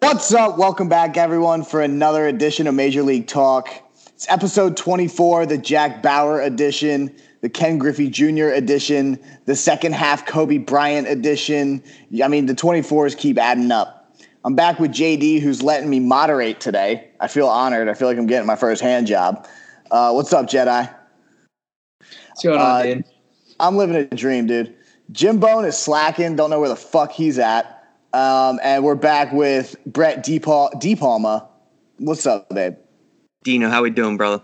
what's up? Welcome back, everyone, for another edition of Major League Talk. It's episode 24, the Jack Bauer edition, the Ken Griffey Jr. edition, the second half Kobe Bryant edition. I mean, the 24s keep adding up. I'm back with JD, who's letting me moderate today. I feel honored. I feel like I'm getting my first hand job. Uh, what's up, Jedi? What's going on, Uh, dude? I'm living a dream, dude. Jim Bone is slacking. Don't know where the fuck he's at. Um, and we're back with Brett DePal- DePalma. What's up, babe? Dino, how we doing, brother?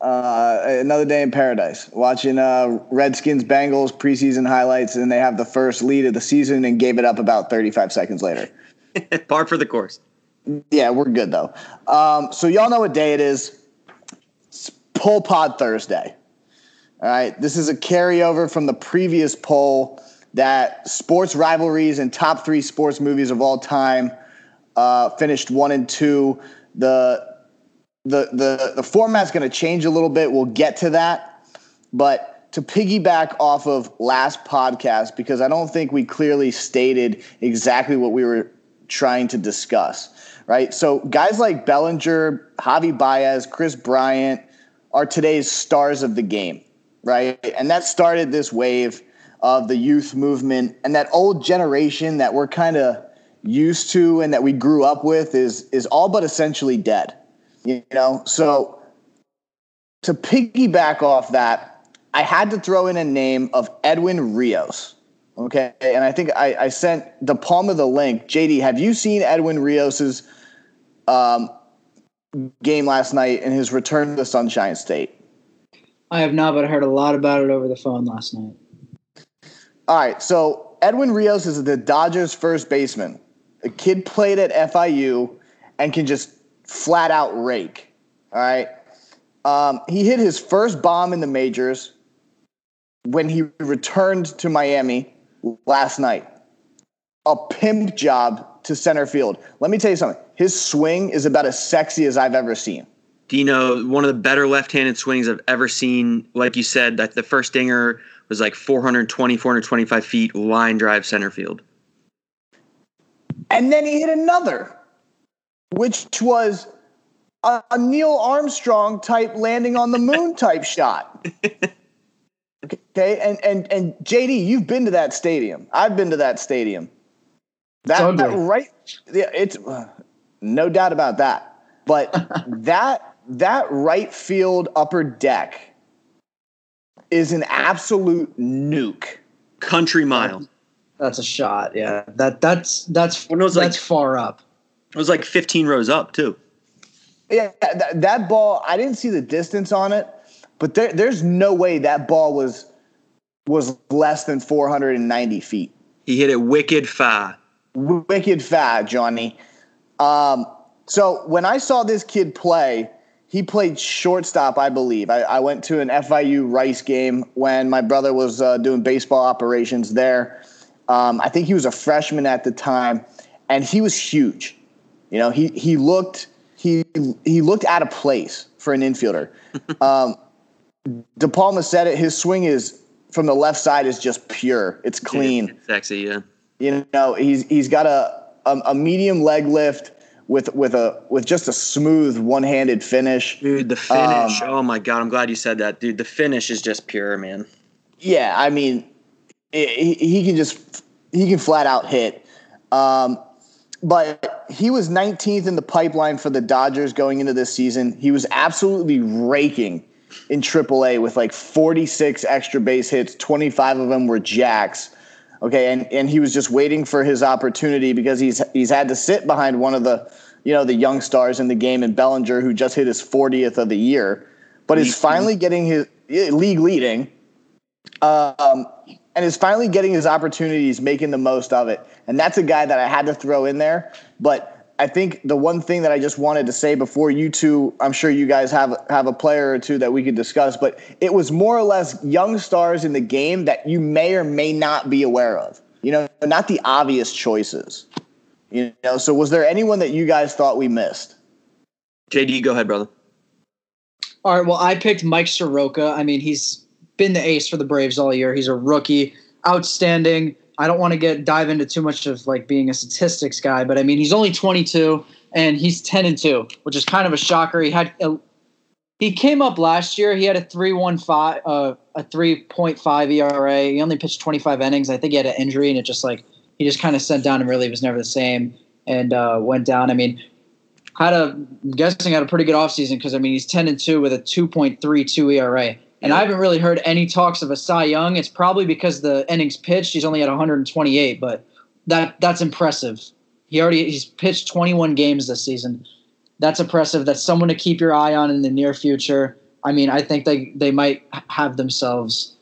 Uh, another day in paradise. Watching uh, Redskins Bengals preseason highlights, and they have the first lead of the season and gave it up about 35 seconds later. Par for the course. Yeah, we're good though. Um, so y'all know what day it is. It's Poll Pod Thursday. All right, this is a carryover from the previous poll that sports rivalries and top three sports movies of all time uh, finished one and two. The the the the format's going to change a little bit. We'll get to that, but to piggyback off of last podcast because I don't think we clearly stated exactly what we were trying to discuss. Right, so guys like Bellinger, Javi Baez, Kris Bryant are today's stars of the game. Right, and that started this wave of the youth movement and that old generation that we're kind of used to and that we grew up with is is all but essentially dead you know so to piggyback off that i had to throw in a name of edwin rios okay and i think i, I sent DePalma the link jd have you seen edwin rios's um, game last night in his return to the sunshine state I have not, but I heard a lot about it over the phone last night. All right, so Edwin Rios is the Dodgers' first baseman. A kid played at FIU and can just flat out rake. All right, um, he hit his first bomb in the majors when he returned to Miami last night. A pimp job to center field. Let me tell you something. His swing is about as sexy as I've ever seen. Dino, one of the better left-handed swings I've ever seen. Like you said, that the first dinger was like 420, 425 feet, line drive center field. And then he hit another, which was a, a Neil Armstrong type landing on the moon type shot. Okay, and and and JD, you've been to that stadium. I've been to that stadium. That, that right, yeah, it's uh, no doubt about that. But that that right field upper deck is an absolute nuke. Country mile. That's a shot. Yeah, that that's that's When it was that's like- far up. It was like 15 rows up too. Yeah, that, that ball. I didn't see the distance on it, but there, there's no way that ball was was less than 490 feet. He hit it wicked far. Wicked far, Johnny. Um, so when I saw this kid play, he played shortstop, I believe. I, I went to an FIU Rice game when my brother was uh, doing baseball operations there. Um, I think he was a freshman at the time, and he was huge. You know, he he looked he he looked out of place for an infielder. um, DePalma said it. His swing is from the left side is just pure. It's clean. It's sexy, yeah. You know, he's he's got a a, a medium leg lift with with a with just a smooth one handed finish. Dude, the finish. Um, oh my god, I'm glad you said that, dude. The finish is just pure, man. Yeah, I mean, i he, he can just he can flat out hit. Um, but he was 19th in the pipeline for the Dodgers going into this season. He was absolutely raking in AAA with like 46 extra base hits. 25 of them were jacks. Okay, and, and he was just waiting for his opportunity because he's he's had to sit behind one of the you know the young stars in the game in Bellinger who just hit his 40th of the year, but is finally getting his league leading um, and is finally getting his opportunities, making the most of it. And that's a guy that I had to throw in there. But I think the one thing that I just wanted to say before you two, I'm sure you guys have have a player or two that we could discuss, but it was more or less young stars in the game that you may or may not be aware of. You know, not the obvious choices. You know, so was there anyone that you guys thought we missed? JD, go ahead, brother. All right. Well, I picked Mike Soroka. I mean, he's been the ace for the Braves all year. He's a rookie, outstanding. I don't want to get dive into too much of like being a statistics guy, but I mean, he's only 22 and he's 10 and 2, which is kind of a shocker. He had a, he came up last year. He had a 3.15 uh, a 3.5 ERA. He only pitched 25 innings. I think he had an injury and it just like he just kind of sent down and really was never the same and uh, went down. I mean, had a I'm guessing had a pretty good offseason because I mean he's 10 and 2 with a 2.32 ERA. And I haven't really heard any talks of a Cy Young. It's probably because the innings pitched, he's only at 128, but that that's impressive. He already he's pitched 21 games this season. That's impressive. That's someone to keep your eye on in the near future. I mean, I think they they might have themselves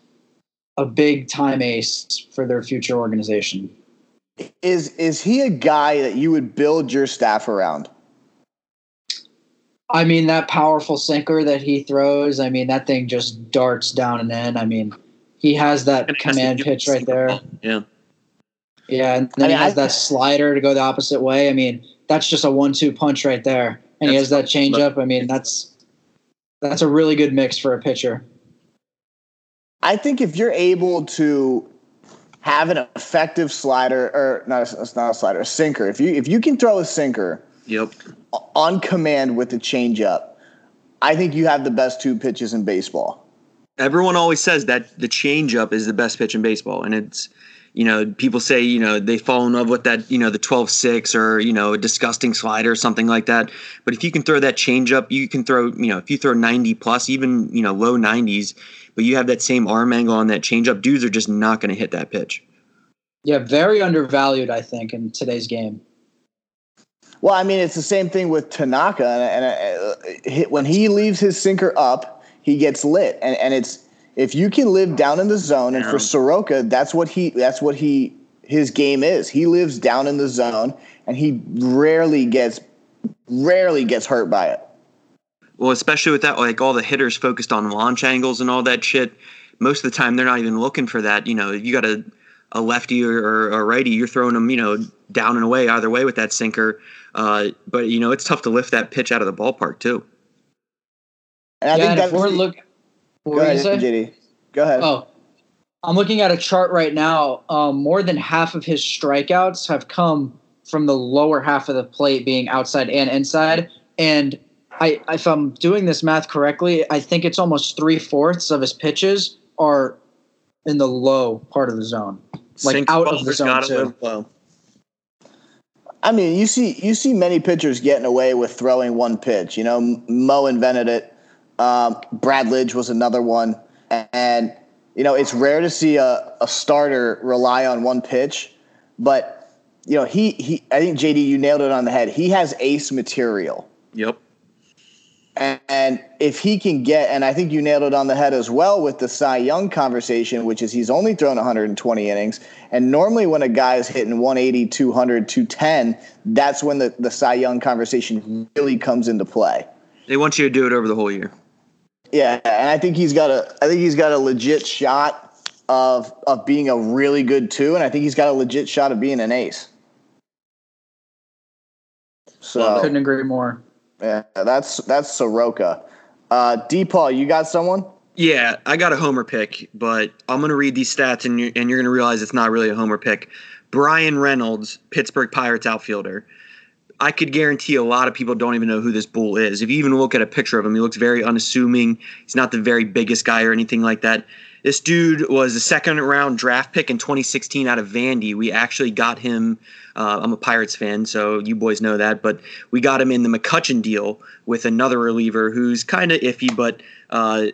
a big time ace for their future organization. Is is he a guy that you would build your staff around? I mean, that powerful sinker that he throws, I mean, that thing just darts down and in. I mean, he has that And it has command pitch right there. Yeah. Yeah, and then I mean, he has I- that slider to go the opposite way. I mean, that's just a one-two punch right there. And he has that changeup. I mean, that's that's a really good mix for a pitcher. I think if you're able to have an effective slider, or not, it's not a slider, a sinker. If you if you can throw a sinker Yep. on command with the changeup, I think you have the best two pitches in baseball. Everyone always says that the changeup is the best pitch in baseball, and it's you know people say you know they fall in love with that you know the 12-6 or you know a disgusting slider or something like that. But if you can throw that changeup, you can throw you know if you throw 90 plus, even you know low 90s, but you have that same arm angle on that changeup, dudes are just not going to hit that pitch. Yeah, very undervalued, I think, in today's game. Well, I mean, it's the same thing with Tanaka, and, and uh, when he leaves his sinker up, he gets lit, and and it's if you can live down in the zone, and for Soroka, that's what he that's what he his game is. He lives down in the zone, and he rarely gets rarely gets hurt by it. Well, especially with that, like all the hitters focused on launch angles and all that shit. Most of the time, they're not even looking for that. You know, you got a, a lefty or, or a righty, you're throwing them, you know, down and away either way with that sinker. Uh, but you know, it's tough to lift that pitch out of the ballpark too. And I yeah, think and if we're the- look, what Go ahead, say? JD. Go ahead. Oh, I'm looking at a chart right now. Um, more than half of his strikeouts have come from the lower half of the plate, being outside and inside. And I, if I'm doing this math correctly, I think it's almost three fourths of his pitches are in the low part of the zone, like Sinker out of the zone too. live low. I mean, you see you see many pitchers getting away with throwing one pitch. You know, Mo invented it. Um, Brad Lidge was another one, and you know it's rare to see a, a starter rely on one pitch. But you know, he he I think JD, you nailed it on the head. He has ace material. Yep. And, and if he can get, and I think you nailed it on the head as well with the Cy Young conversation, which is he's only thrown 120 innings. And normally when a guy is hitting 180, 200, 210, that's when the, the Cy Young conversation really comes into play. They want you to do it over the whole year. Yeah, and I think he's got a, I think he's got a legit shot of of being a really good two, and I think he's got a legit shot of being an ace. So I Couldn't agree more. yeah, that's that's Soroka. Uh, DePaul, you got someone? Yeah, I got a homer pick, but I'm going to read these stats and you're, and you're going to realize it's not really a homer pick. Bryan Reynolds, Pittsburgh Pirates outfielder. I could guarantee a lot of people don't even know who this bull is. If you even look at a picture of him, he looks very unassuming. He's not the very biggest guy or anything like that. This dude was a second round draft pick in 2016 out of Vandy. We actually got him. Uh, I'm a Pirates fan, so you boys know that. But we got him in the McCutcheon deal with another reliever who's kind of iffy, but uh,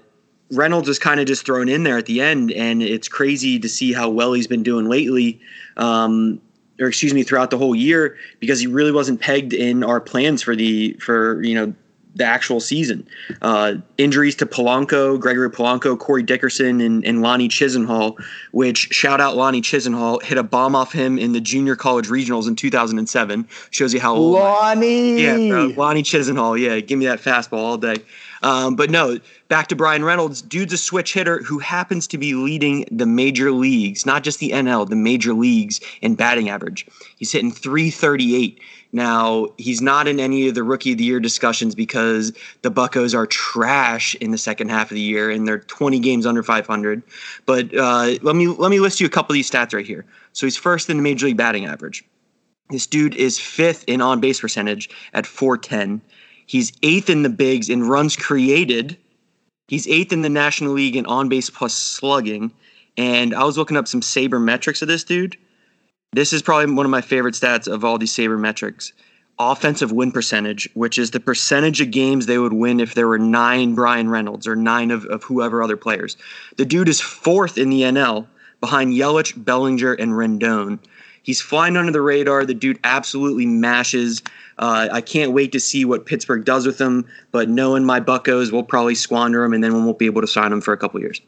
Reynolds was kind of just thrown in there at the end, and it's crazy to see how well he's been doing lately, um, or excuse me, throughout the whole year because he really wasn't pegged in our plans for the for you know the actual season. Uh, injuries to Polanco, Gregory Polanco, Corey Dickerson, and, and Lonnie Chisenhall, which shout out Lonnie Chisenhall, hit a bomb off him in the junior college regionals in 2007. Shows you how old. Lonnie. Yeah, bro. Lonnie Chisenhall. Yeah, give me that fastball all day. Um, but no, back to Bryan Reynolds. Dude's a switch hitter who happens to be leading the major leagues, not just the NL, the major leagues in batting average. He's hitting 338. Now, he's not in any of the rookie of the year discussions because the Buccos are trash in the second half of the year and they're 20 games under 500. But uh, let me let me list you a couple of these stats right here. So he's first in the major league batting average. This dude is fifth in on base percentage at 410. He's eighth in the bigs in runs created. He's eighth in the National League in on base plus slugging. And I was looking up some Saber metrics of this dude. This is probably one of my favorite stats of all these Saber metrics. Offensive win percentage, which is the percentage of games they would win if there were nine Bryan Reynolds or nine of, of whoever other players. The dude is fourth in the NL behind Yelich, Bellinger, and Rendon. He's flying under the radar. The dude absolutely mashes. Uh, I can't wait to see what Pittsburgh does with him. But knowing my Buccos, we'll probably squander him, and then we won't be able to sign him for a couple years.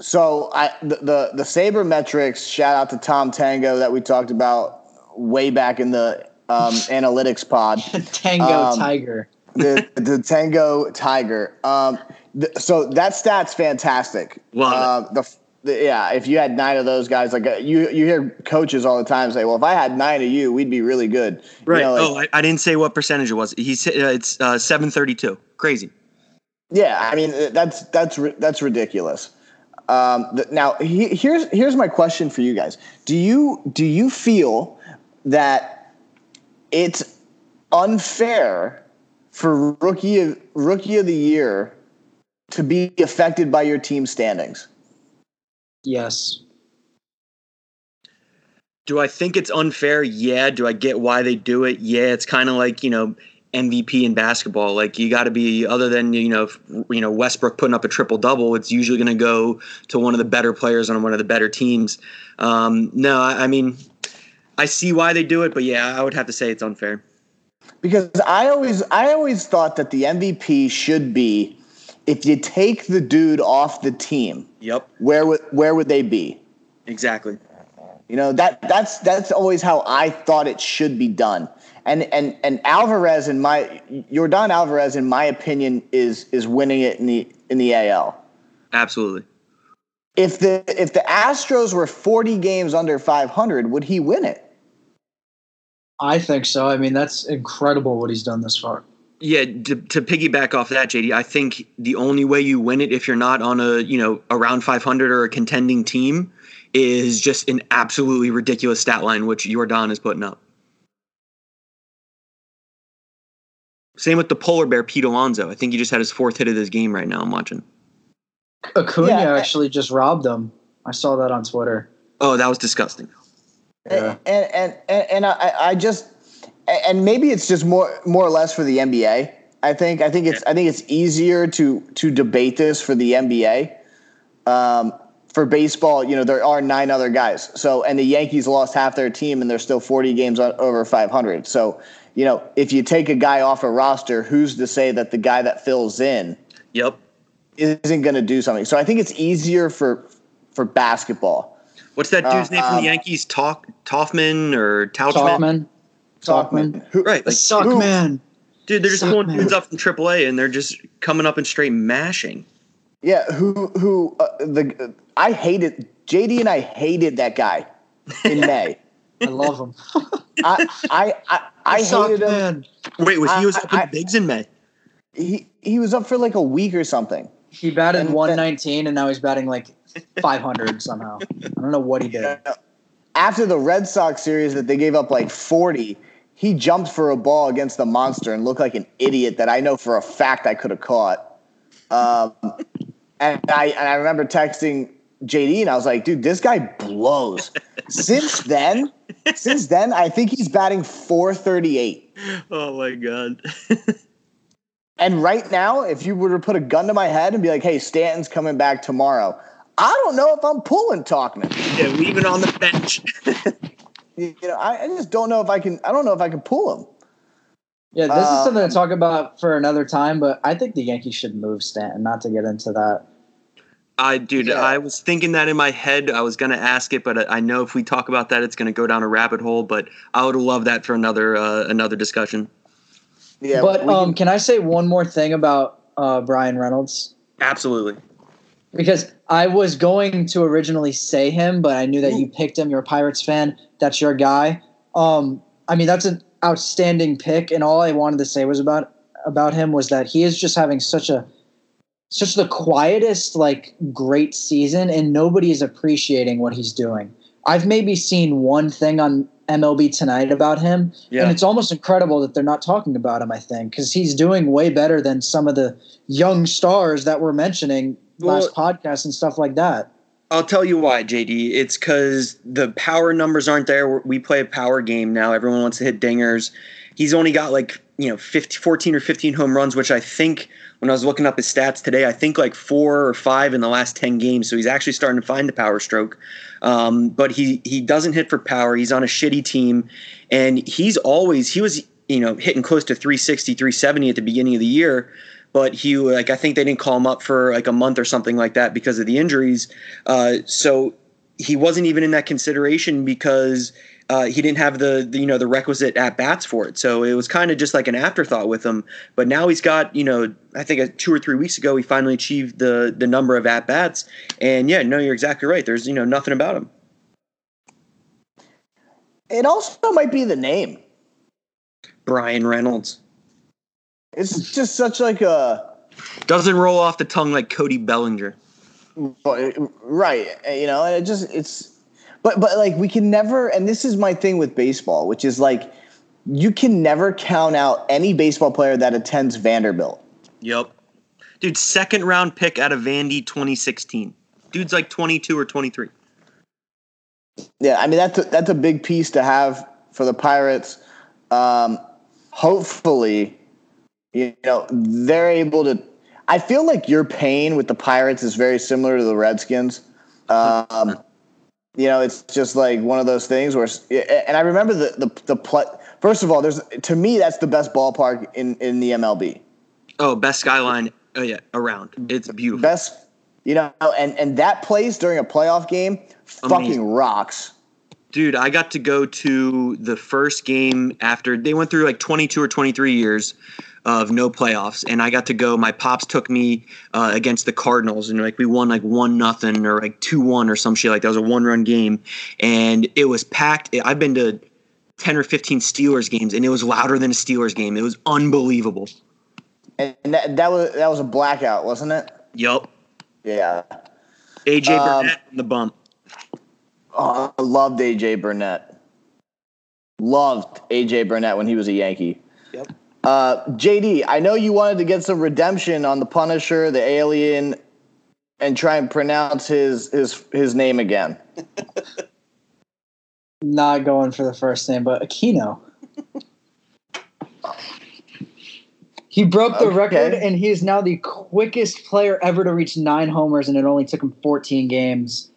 So I the, the the saber metrics. Shout out to Tom Tango that we talked about way back in the um, analytics pod. Tango Um, Tiger. the the Tango Tiger. Um, th- so that stat's fantastic. Love Uh, the, the yeah, if you had nine of those guys, like uh, you you hear coaches all the time say, "Well, if I had nine of you, we'd be really good." You Right. know, like- oh, I, I didn't say what percentage it was. He's uh, it's uh, seven thirty two. Crazy. Yeah, I mean uh, that's that's that's ridiculous. Um, now he, here's here's my question for you guys. Do you do you feel that it's unfair for rookie of, rookie of the year to be affected by your team standings? Yes. Do I think it's unfair? Yeah. Do I get why they do it? Yeah. It's kind of like you know MVP in basketball. Like you got to be other than you know if, you know Westbrook putting up a triple double. It's usually going to go to one of the better players on one of the better teams. Um, no, I, I mean I see why they do it, but yeah, I would have to say it's unfair. Because I always I always thought that the MVP should be if you take the dude off the team, Yep. where would where would they be? Exactly. You know that that's that's always how I thought it should be done. And and and Alvarez in my Yordan Alvarez in my opinion is is winning it in the in the AL. Absolutely. If the if the Astros were 40 games under 500, would he win it? I think so. I mean, that's incredible what he's done this far. Yeah, to, to piggyback off that, JD, I think the only way you win it if you're not on a you know around 500 or a contending team is just an absolutely ridiculous stat line, which Yordan is putting up. Same with the polar bear, Pete Alonso. I think he just had his fourth hit of this game right now. I'm watching. Acuna Yeah, I- actually just robbed them. I saw that on Twitter. Oh, that was disgusting. Yeah. And and and, and I, I just and maybe it's just more more or less for the NBA. I think I think it's I think it's easier to to debate this for the NBA. Um, for baseball, you know, there are nine other guys. So and the Yankees lost half their team and they're still 40 games over 500. So, you know, if you take a guy off a roster, who's to say that the guy that fills in Yep. isn't going to do something? So I think it's easier for for basketball. What's that dude's Uh, name from um, the Yankees? Talk Toffman or Tauchman? Talkman. Tauchman. Who, Right. Like, Suck who- man. dude, they're just Suck, pulling man. dudes up from AAA and they're just coming up and straight mashing. Yeah, who who uh, the I hated JD and I hated that guy in May. I love him. I I I, I Suck hated him. man. Wait, was he was up in I- the bigs in May? He he was up for like a week or something. He batted And- 119 and now he's batting like 500 somehow. I don't know what he did. After the Red Sox series that they gave up like 40, he jumped for a ball against the monster and looked like an idiot that I know for a fact I could have caught. Um, and I and I remember texting JD and I was like, dude, this guy blows. since then, since then, I think he's batting 438. Oh my god. And right now, if you were to put a gun to my head and be like, hey, Stanton's coming back tomorrow, I don't know if I'm pulling Tauchman. yeah, leaving on the bench. You know, I, I just don't know if I can. I don't know if I can pull him. Yeah, this is Um, something to talk about for another time, but I think the Yankees should move Stanton, not to get into that. I dude, Yeah. I was thinking that in my head. I was gonna ask it, but I I know if we talk about that, it's gonna go down a rabbit hole. But I would love that for another uh, another discussion. Yeah, but we um, can- can I say one more thing about uh, Bryan Reynolds? Absolutely. Because I was going to originally say him, but I knew that you picked him. You're a Pirates fan. That's your guy. Um, I mean, that's an outstanding pick, and all I wanted to say was about about him was that he is just having such a such the quietest, like great season, and nobody is appreciating what he's doing. I've maybe seen one thing on MLB tonight about him, Yeah. and it's almost incredible that they're not talking about him. I think because he's doing way better than some of the young stars that we're mentioning last podcast and stuff like that. I'll tell you why, JD. It's because the power numbers aren't there. We play a power game now. Everyone wants to hit dingers. He's only got like, you know, 50, 14 or 15 home runs, which I think when I was looking up his stats today, I think like four or five in the last 10 games. So he's actually starting to find the power stroke. Um, but he, he doesn't hit for power. He's on a shitty team. And he's always, he was, you know, hitting close to 360, 370 at the beginning of the year but he like I think they didn't call him up for like a month or something like that because of the injuries. Uh, so he wasn't even in that consideration because uh, he didn't have the, the you know the requisite at bats for it. So it was kind of just like an afterthought with him. But now he's got you know I think uh, two or three weeks ago he finally achieved the the number of at bats. And yeah, no, you're exactly right. There's you know nothing about him. it also might be the name. Bryan Reynolds It's just such like a doesn't roll off the tongue like Cody Bellinger. right, you know, and it just it's but but like we can never and this is my thing with baseball, which is like you can never count out any baseball player that attends Vanderbilt. Yep. Dude, second round pick out of Vandy 2016. Dude's like 22 or 23. Yeah, I mean that's a, that's a big piece to have for the Pirates. Um, hopefully, you know they're able to. I feel like your pain with the Pirates is very similar to the Redskins. Um, you know, it's just like one of those things where, and I remember the the the pl- First of all, there's to me that's the best ballpark in in the MLB. Oh, best skyline. Oh yeah, around. It's beautiful. Best, you know, and and that place during a playoff game fucking Amazing. rocks. Dude, I got to go to the first game after they went through like 22 or 23 years of no playoffs, and I got to go. My pops took me uh, against the Cardinals, and like we won like one nothing or like two one or some shit like that. It was a one run game, and it was packed. I've been to 10 or 15 Steelers games, and it was louder than a Steelers game. It was unbelievable. And that that was that was a blackout, wasn't it? Yup. Yeah. AJ Um, Burnett on the bump. Oh, I loved AJ Burnett. Loved AJ Burnett when he was a Yankee. Uh, JD, I know you wanted to get some redemption on the Punisher, the Alien, and try and pronounce his his his name again. Not going for the first name, but Aquino. he broke the Okay. record, and he is now the quickest player ever to reach nine homers, and it only took him 14 games.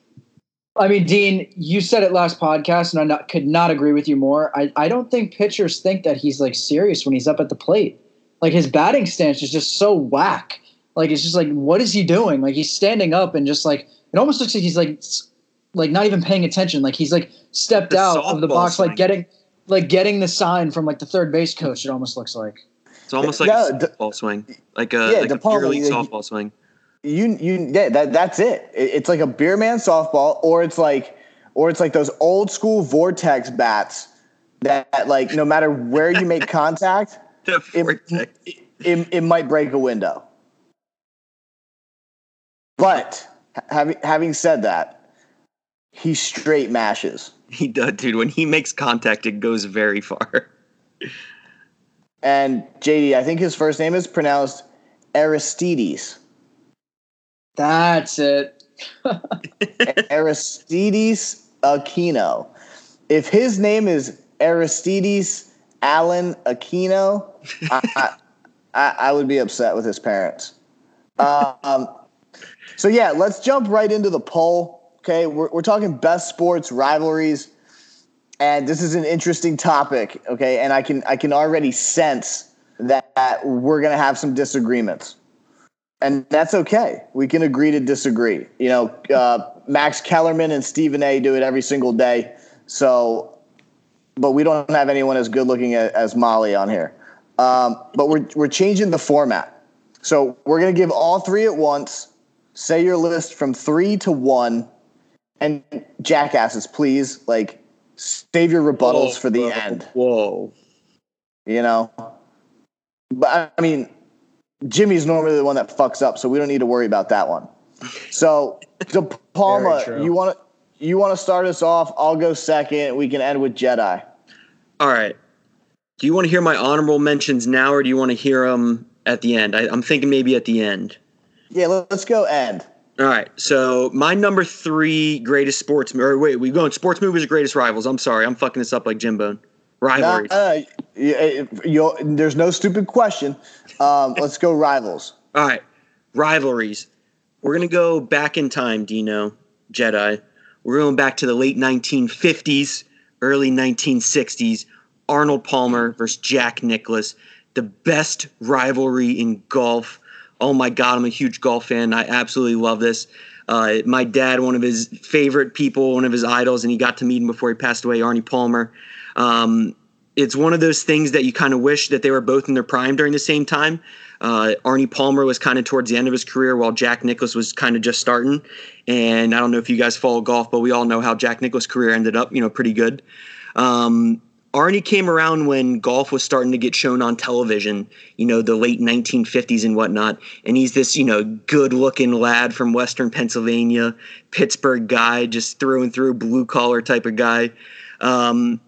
I mean, Dean, you said it last podcast, and I not, could not agree with you more. I, I don't think pitchers think that he's like serious when he's up at the plate. Like his batting stance is just so whack. Like it's just like, what is he doing? Like he's standing up and just like it almost looks like he's like like not even paying attention. Like he's like stepped The out of the box, swing. like getting like getting the sign from like the third base coach. It almost looks like. It's almost like No, a D- softball swing, like a Yeah, like a DePaul, pure league like- softball swing. You you yeah, that that's it. it. It's like a beer man softball, or it's like or it's like those old school vortex bats that like no matter where you make contact, The it, it, it might break a window. But having having said that, he straight mashes. He does, dude. When he makes contact, it goes very far. And JD, I think his first name is pronounced Aristides. That's it. Aristides Aquino. If his name is Aristides Allen Aquino, I, I, I, would be upset with his parents. Um, so yeah, let's jump right into the poll. Okay, we're, we're talking best sports rivalries, and this is an interesting topic. Okay, and I can I can already sense that we're gonna have some disagreements and that's okay. We can agree to disagree. You know, uh, Max Kellerman and Stephen A. do it every single day. So, but we don't have anyone as good looking as, as Molly on here. Um, but we're we're changing the format. So we're gonna give all three at once. Say your list from three to one, and jackasses, please like save your rebuttals for the end. Whoa. You know, but I mean, Jimmy's normally the one that fucks up, so we don't need to worry about that one. So, De Palma, you want to you want to start us off? I'll go second. We can end with Jedi. All right. Do you want to hear my honorable mentions now, or do you want to hear them at the end? I, I'm thinking maybe at the end. Yeah, let- let's go end. All right. So my number three greatest sports or wait, we going sports movies or greatest rivals? I'm sorry, I'm fucking this up like Jim Rivalries. uh, you'll- there's no stupid question. Um, let's go rivals. All right. Rivalries. We're gonna go back in time, Dino, Jedi. We're going back to the late 1950s, early 1960s. Arnold Palmer versus Jack Nicklaus, the best rivalry in golf. Oh my God, I'm a huge golf fan. I absolutely love this. Uh, my dad, one of his favorite people, one of his idols, and he got to meet him before he passed away, Arnie Palmer. Um, it's one of those things that you kind of wish that they were both in their prime during the same time. Uh, Arnie Palmer was kind of towards the end of his career, while Jack Nicklaus was kind of just starting. And I don't know if you guys follow golf, but we all know how Jack Nicklaus' career ended up. You know, pretty good. Um, Arnie came around when golf was starting to get shown on television, you know, the late 1950s and whatnot. And he's this, you know, good looking lad from Western Pennsylvania, Pittsburgh guy, just through and through, blue collar type of guy. Um,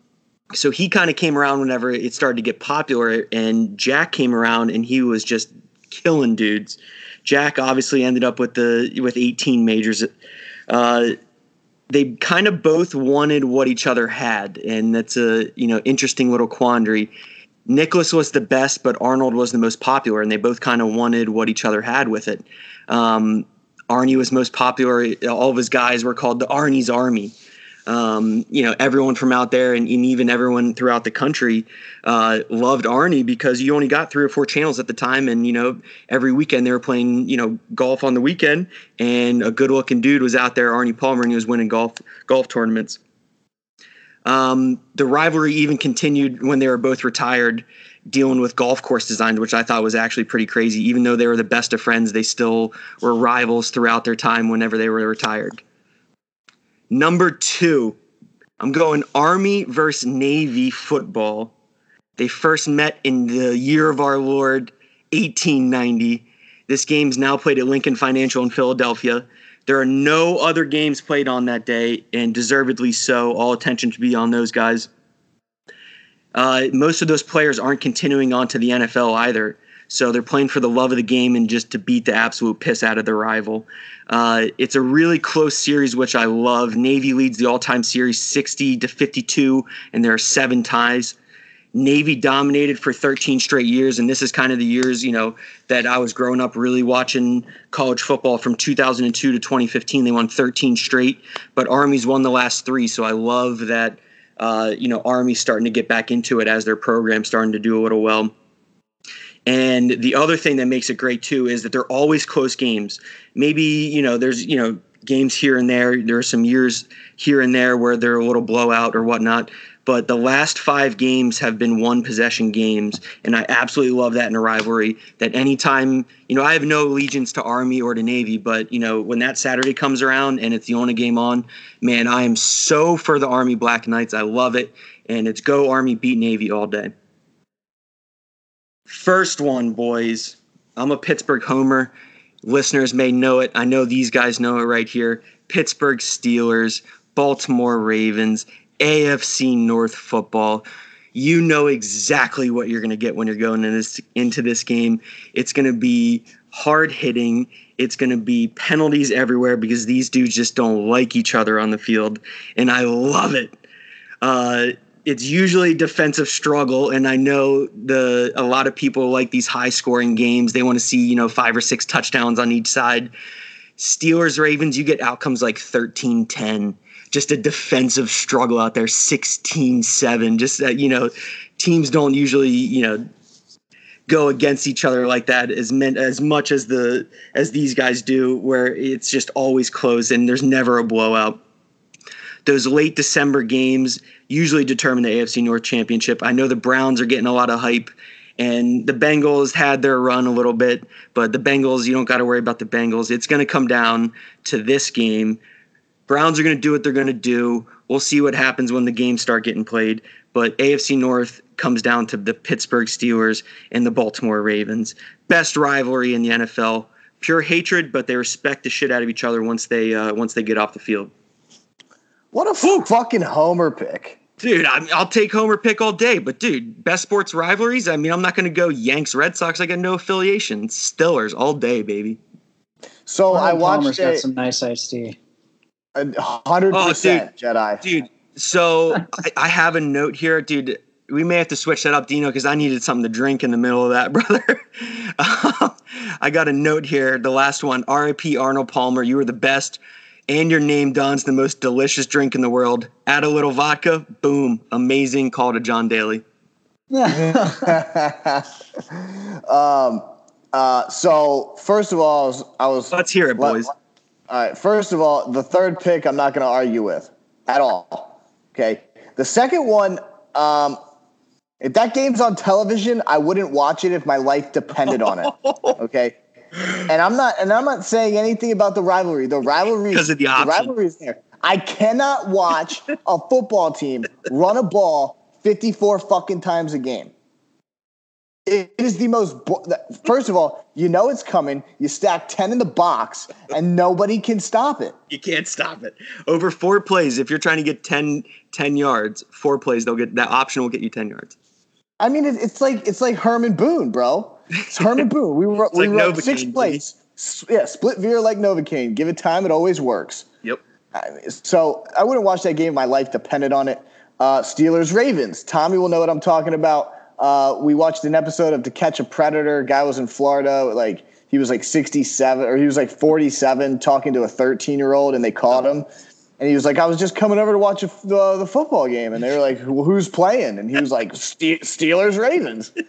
so he kind of came around whenever it started to get popular, and Jack came around and he was just killing dudes. Jack obviously ended up with the with 18 majors. Uh, they kind of both wanted what each other had, and that's a you know interesting little quandary. Nicklaus was the best, but Arnold was the most popular, and they both kind of wanted what each other had with it. Um, Arnie was most popular. All of his guys were called the Arnie's Army. Um, you know, everyone from out there and, and even everyone throughout the country uh, loved Arnie because you only got three or four channels at the time, and you know, every weekend they were playing you know golf on the weekend, and a good-looking dude was out there, Arnie Palmer, and he was winning golf golf tournaments. Um, the rivalry even continued when they were both retired, dealing with golf course design, which I thought was actually pretty crazy. Even though they were the best of friends, they still were rivals throughout their time whenever they were retired. Number two, I'm going Army versus Navy football. They first met in the year of our Lord, 1890. This game's now played at Lincoln Financial in Philadelphia. There are no other games played on that day, and deservedly so. All attention to be on those guys. Uh, most of those players aren't continuing on to the NFL either. So they're playing for the love of the game and just to beat the absolute piss out of their rival. Uh, it's a really close series, which I love. Navy leads the all-time series 60 to 52, and there are seven ties. Navy dominated for 13 straight years, and this is kind of the years you know that I was growing up really watching college football from 2002 to 2015. They won 13 straight, but Army's won the last three. So I love that uh, you know Army's starting to get back into it as their program's starting to do a little well. And the other thing that makes it great too is that they're always close games. Maybe, you know, there's, you know, games here and there. There are some years here and there where they're a little blowout or whatnot. But the last five games have been one possession games. And I absolutely love that in a rivalry. That anytime, you know, I have no allegiance to Army or to Navy, but, you know, when that Saturday comes around and it's the only game on, man, I am so for the Army Black Knights. I love it. And it's go Army beat Navy all day. First one, boys. I'm a Pittsburgh homer. Listeners may know it. I know these guys know it right here. Pittsburgh Steelers, Baltimore Ravens, AFC North football. You know exactly what you're going to get when you're going in this, into this game. It's going to be hard hitting. It's going to be penalties everywhere because these dudes just don't like each other on the field. And I love it. Uh, it's usually defensive struggle and i know the a lot of people like these high scoring games. They want to see you know five or six touchdowns on each side. Steelers ravens you get outcomes like 13-10 just a defensive struggle out there 16-7 just that you know teams don't usually you know go against each other like that as meant as much as the as these guys do where it's just always close and there's never a blowout those late December games usually determine the AFC North Championship. I know the Browns are getting a lot of hype, And the Bengals had their run a little bit, but the Bengals, you don't got to worry about the Bengals. It's going to come down to this game. Browns are going to do what they're going to do. We'll see what happens when the games start getting played. But AFC North comes down to the Pittsburgh Steelers and the Baltimore Ravens. Best rivalry in the NFL. Pure hatred, but they respect the shit out of each other once they uh, once they get off the field. What a fucking homer pick. Dude, I, I'll take Homer pick all day, but dude, best sports rivalries. I mean, I'm not going to go Yanks Red Sox. I got no affiliation. Stillers all day, baby. So I Arnold Palmer's watched got some nice iced tea. hundred Oh, percent Jedi. Dude, so I, I have a note here, dude. We may have to switch that up, Dino, because I needed something to drink in the middle of that, brother. Um, I got a note here, the last one. R.I.P. Arnold Palmer. You were the best, and your name Don's the most delicious drink in the world. Add a little vodka, boom, amazing. Call to John Daly. um. Uh. So first of all, I was. I was Let's hear it, let- boys. All right. First of all, the third pick, I'm not going to argue with at all. Okay. The second one, um, if that game's on television, I wouldn't watch it if my life depended on it. Okay. And I'm not, and I'm not saying anything about the rivalry. The rivalry, 'Cause of the option. rivalry is there. I cannot watch a football team run a ball 54 fucking times a game. It is the most. bo- First of all, you know it's coming. You stack 10 in the box, and nobody can stop it. You can't stop it. Over four plays, if you're trying to get 10, 10 yards, four plays, they'll get that option will get you 10 yards. I mean, it's like it's like Herman Boone, bro. It's Herman Boone. We were we like were up Novocaine, six G. plays. Yeah, split veer like Novocaine. Give it time; it always works. Yep. So I wouldn't watch that game. My life depended on it. Uh, Steelers Ravens. Tommy will know what I'm talking about. Uh, we watched an episode of To Catch a Predator. Guy was in Florida. Like he was like 67 or he was like 47, talking to a 13 year old, and they caught him. And he was like, "I was just coming over to watch a, the the football game," and they were like, "Who- "Who's playing?" And he was like, "Ste- "Steelers Ravens."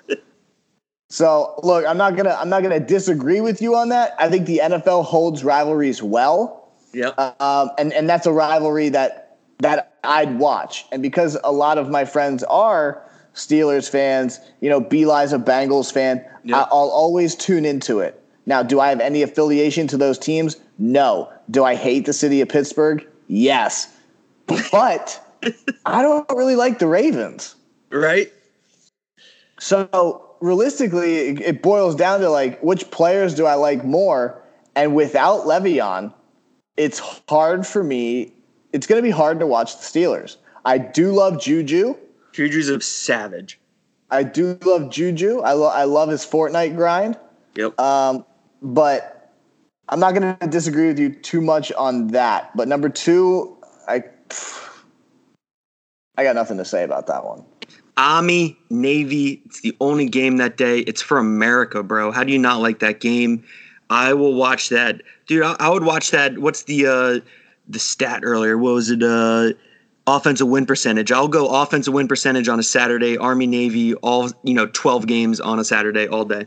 So look, I'm not gonna I'm not gonna disagree with you on that. I think the NFL holds rivalries well Yep. um, and and that's a rivalry that that I'd watch. And because a lot of my friends are Steelers fans, you know, Beli's a Bengals fan, Yeah. I, I'll always tune into it. Now, do I have any affiliation to those teams? No. Do I hate the city of Pittsburgh? Yes. But I don't really like the Ravens. right? So realistically, it, boils down to like which players do I like more? And without Le'Veon, it's hard for me. It's going to be hard to watch the Steelers. I do love Juju. Juju's a savage. I do love Juju. I, lo- I love his Fortnite grind. Yep. Um, but I'm not going to disagree with you too much on that. But number two, I I got nothing to say about that one. Army, Navy. It's the only game that day. It's for America, bro. How do you not like that game? I will watch that, dude. I, I would watch that. What's the uh the stat earlier? What was it? Uh, offensive win percentage. I'll go offensive win percentage on a Saturday. Army, Navy, all you know, twelve games on a Saturday, all day.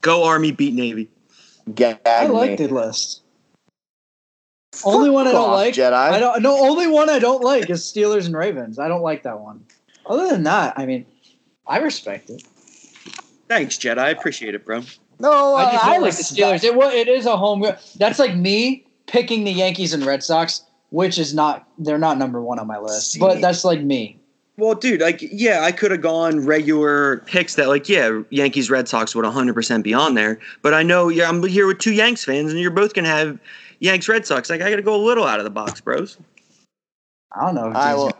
Go Army, beat Navy. Gag I me. like the list. Only one I don't off, like. Jedi. I don't. No, only one I don't like is Steelers and Ravens. I don't like that one. Other than that, I mean, I respect it. Thanks, Jed. I appreciate it, bro. No, I just uh, don't like the Steelers. It it is a home. That's like me picking the Yankees and Red Sox, which is not. They're not number one on my list, See. but that's like me. Well, dude, like, yeah, I could have gone regular picks that, like, yeah, Yankees, Red Sox would 100% be on there. But I know, yeah, I'm here with two Yanks fans, and you're both going to have Yanks, Red Sox. Like, I got to go a little out of the box, bros. I don't know. I will.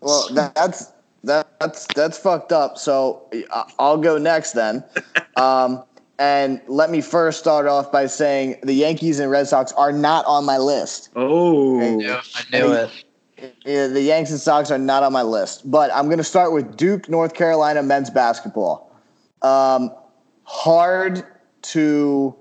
Well, that, that's that, that's that's fucked up. So I- I'll go next then. Um, and let me first start off by saying the Yankees and Red Sox are not on my list. Oh. I knew it. Yeah, the Yanks and Sox are not on my list. But I'm going to start with Duke, North Carolina men's basketball. Um, hard to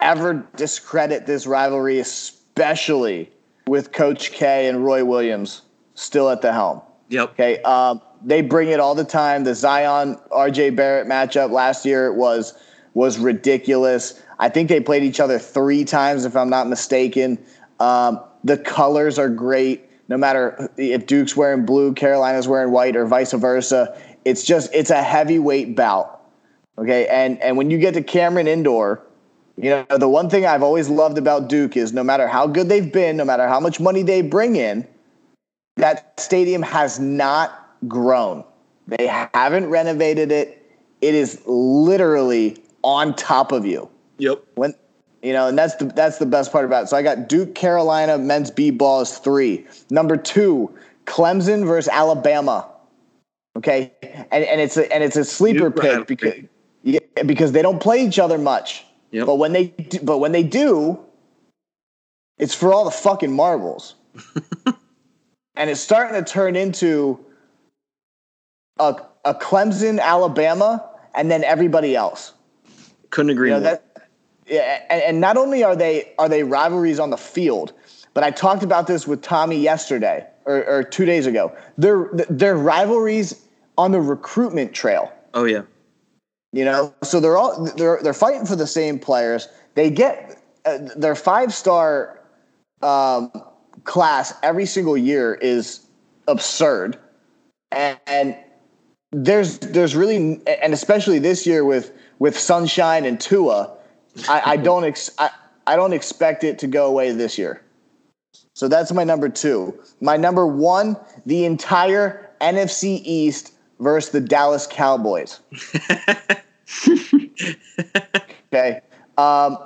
ever discredit this rivalry, especially with Coach K and Roy Williams still at the helm. Yep. Okay. Um, they bring it all the time. The Zion RJ Barrett matchup last year was was ridiculous. I think they played each other three times, if I'm not mistaken. Um, the colors are great. No matter if Duke's wearing blue, Carolina's wearing white, or vice versa, it's just it's a heavyweight bout. Okay, and and when you get to Cameron Indoor, you know the one thing I've always loved about Duke is no matter how good they've been, no matter how much money they bring in, that stadium has not grown. They haven't renovated it. It is literally on top of you Yep. when you know, and that's the that's the best part about it. So I got Duke Carolina men's b ball is three. Number two, Clemson versus Alabama. Okay, and and it's a and it's a sleeper pick because yeah, because they don't play each other much. Yep. But when they do, but when they do, it's for all the fucking marbles. and it's starting to turn into a a Clemson Alabama and then everybody else. Couldn't agree You know more. that, yeah, and, and not only are they are they rivalries on the field, but I talked about this with Tommy yesterday or, or two days ago. They're they're rivalries on the recruitment trail. oh yeah. You know, so they're all they're they're fighting for the same players. They get uh, their five star um, class every single year is absurd, and, and there's there's really and especially this year with with Sunshine and Tua, I, I don't ex, I, I don't expect it to go away this year. So that's my number two. My number one, the entire NFC East versus the Dallas Cowboys. Okay. Um,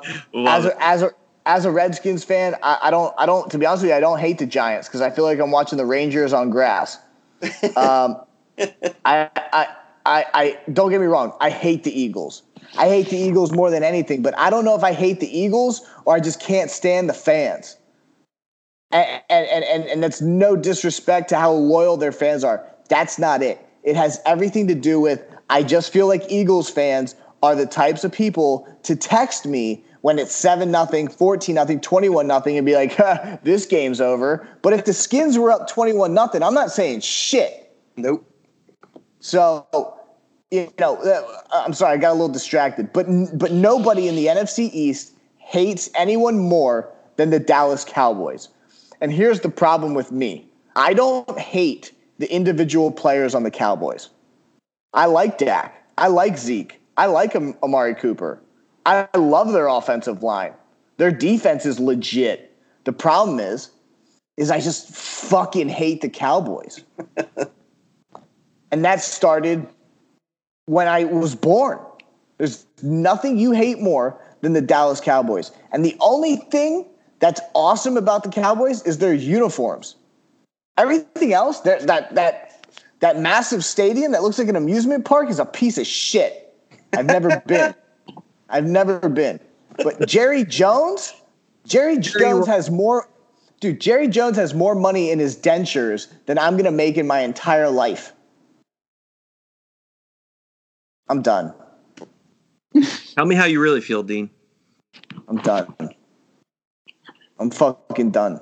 as a, as a as a Redskins fan, I, I don't I don't to be honest with you, I don't hate the Giants because I feel like I'm watching the Rangers on grass. Um, I, I I I don't get me wrong, I hate the Eagles. I hate the Eagles more than anything, but I don't know if I hate the Eagles or I just can't stand the fans. And and and and, and that's no disrespect to how loyal their fans are. That's not it. It has everything to do with I just feel like Eagles fans are the types of people to text me when it's 7 nothing, 14 nothing, 21 nothing and be like, huh, "This game's over." But if the Skins were up 21 nothing, I'm not saying shit. Nope. So, you know, uh, I'm sorry, I got a little distracted. But but nobody in the NFC East hates anyone more than the Dallas Cowboys. And here's the problem with me: I don't hate the individual players on the Cowboys. I like Dak. I like Zeke. I like Am- Amari Cooper. I love their offensive line. Their defense is legit. The problem is, is I just fucking hate the Cowboys. and that started when I was born. There's nothing you hate more than the Dallas Cowboys. And the only thing that's awesome about the Cowboys is their uniforms. Everything else, that that that that massive stadium that looks like an amusement park is a piece of shit. I've never been. I've never been. But Jerry Jones, Jerry Jones has more dude, Jerry Jones has more money in his dentures than I'm gonna make in my entire life. I'm done. Tell me how you really feel, Dean. I'm done. I'm fucking done.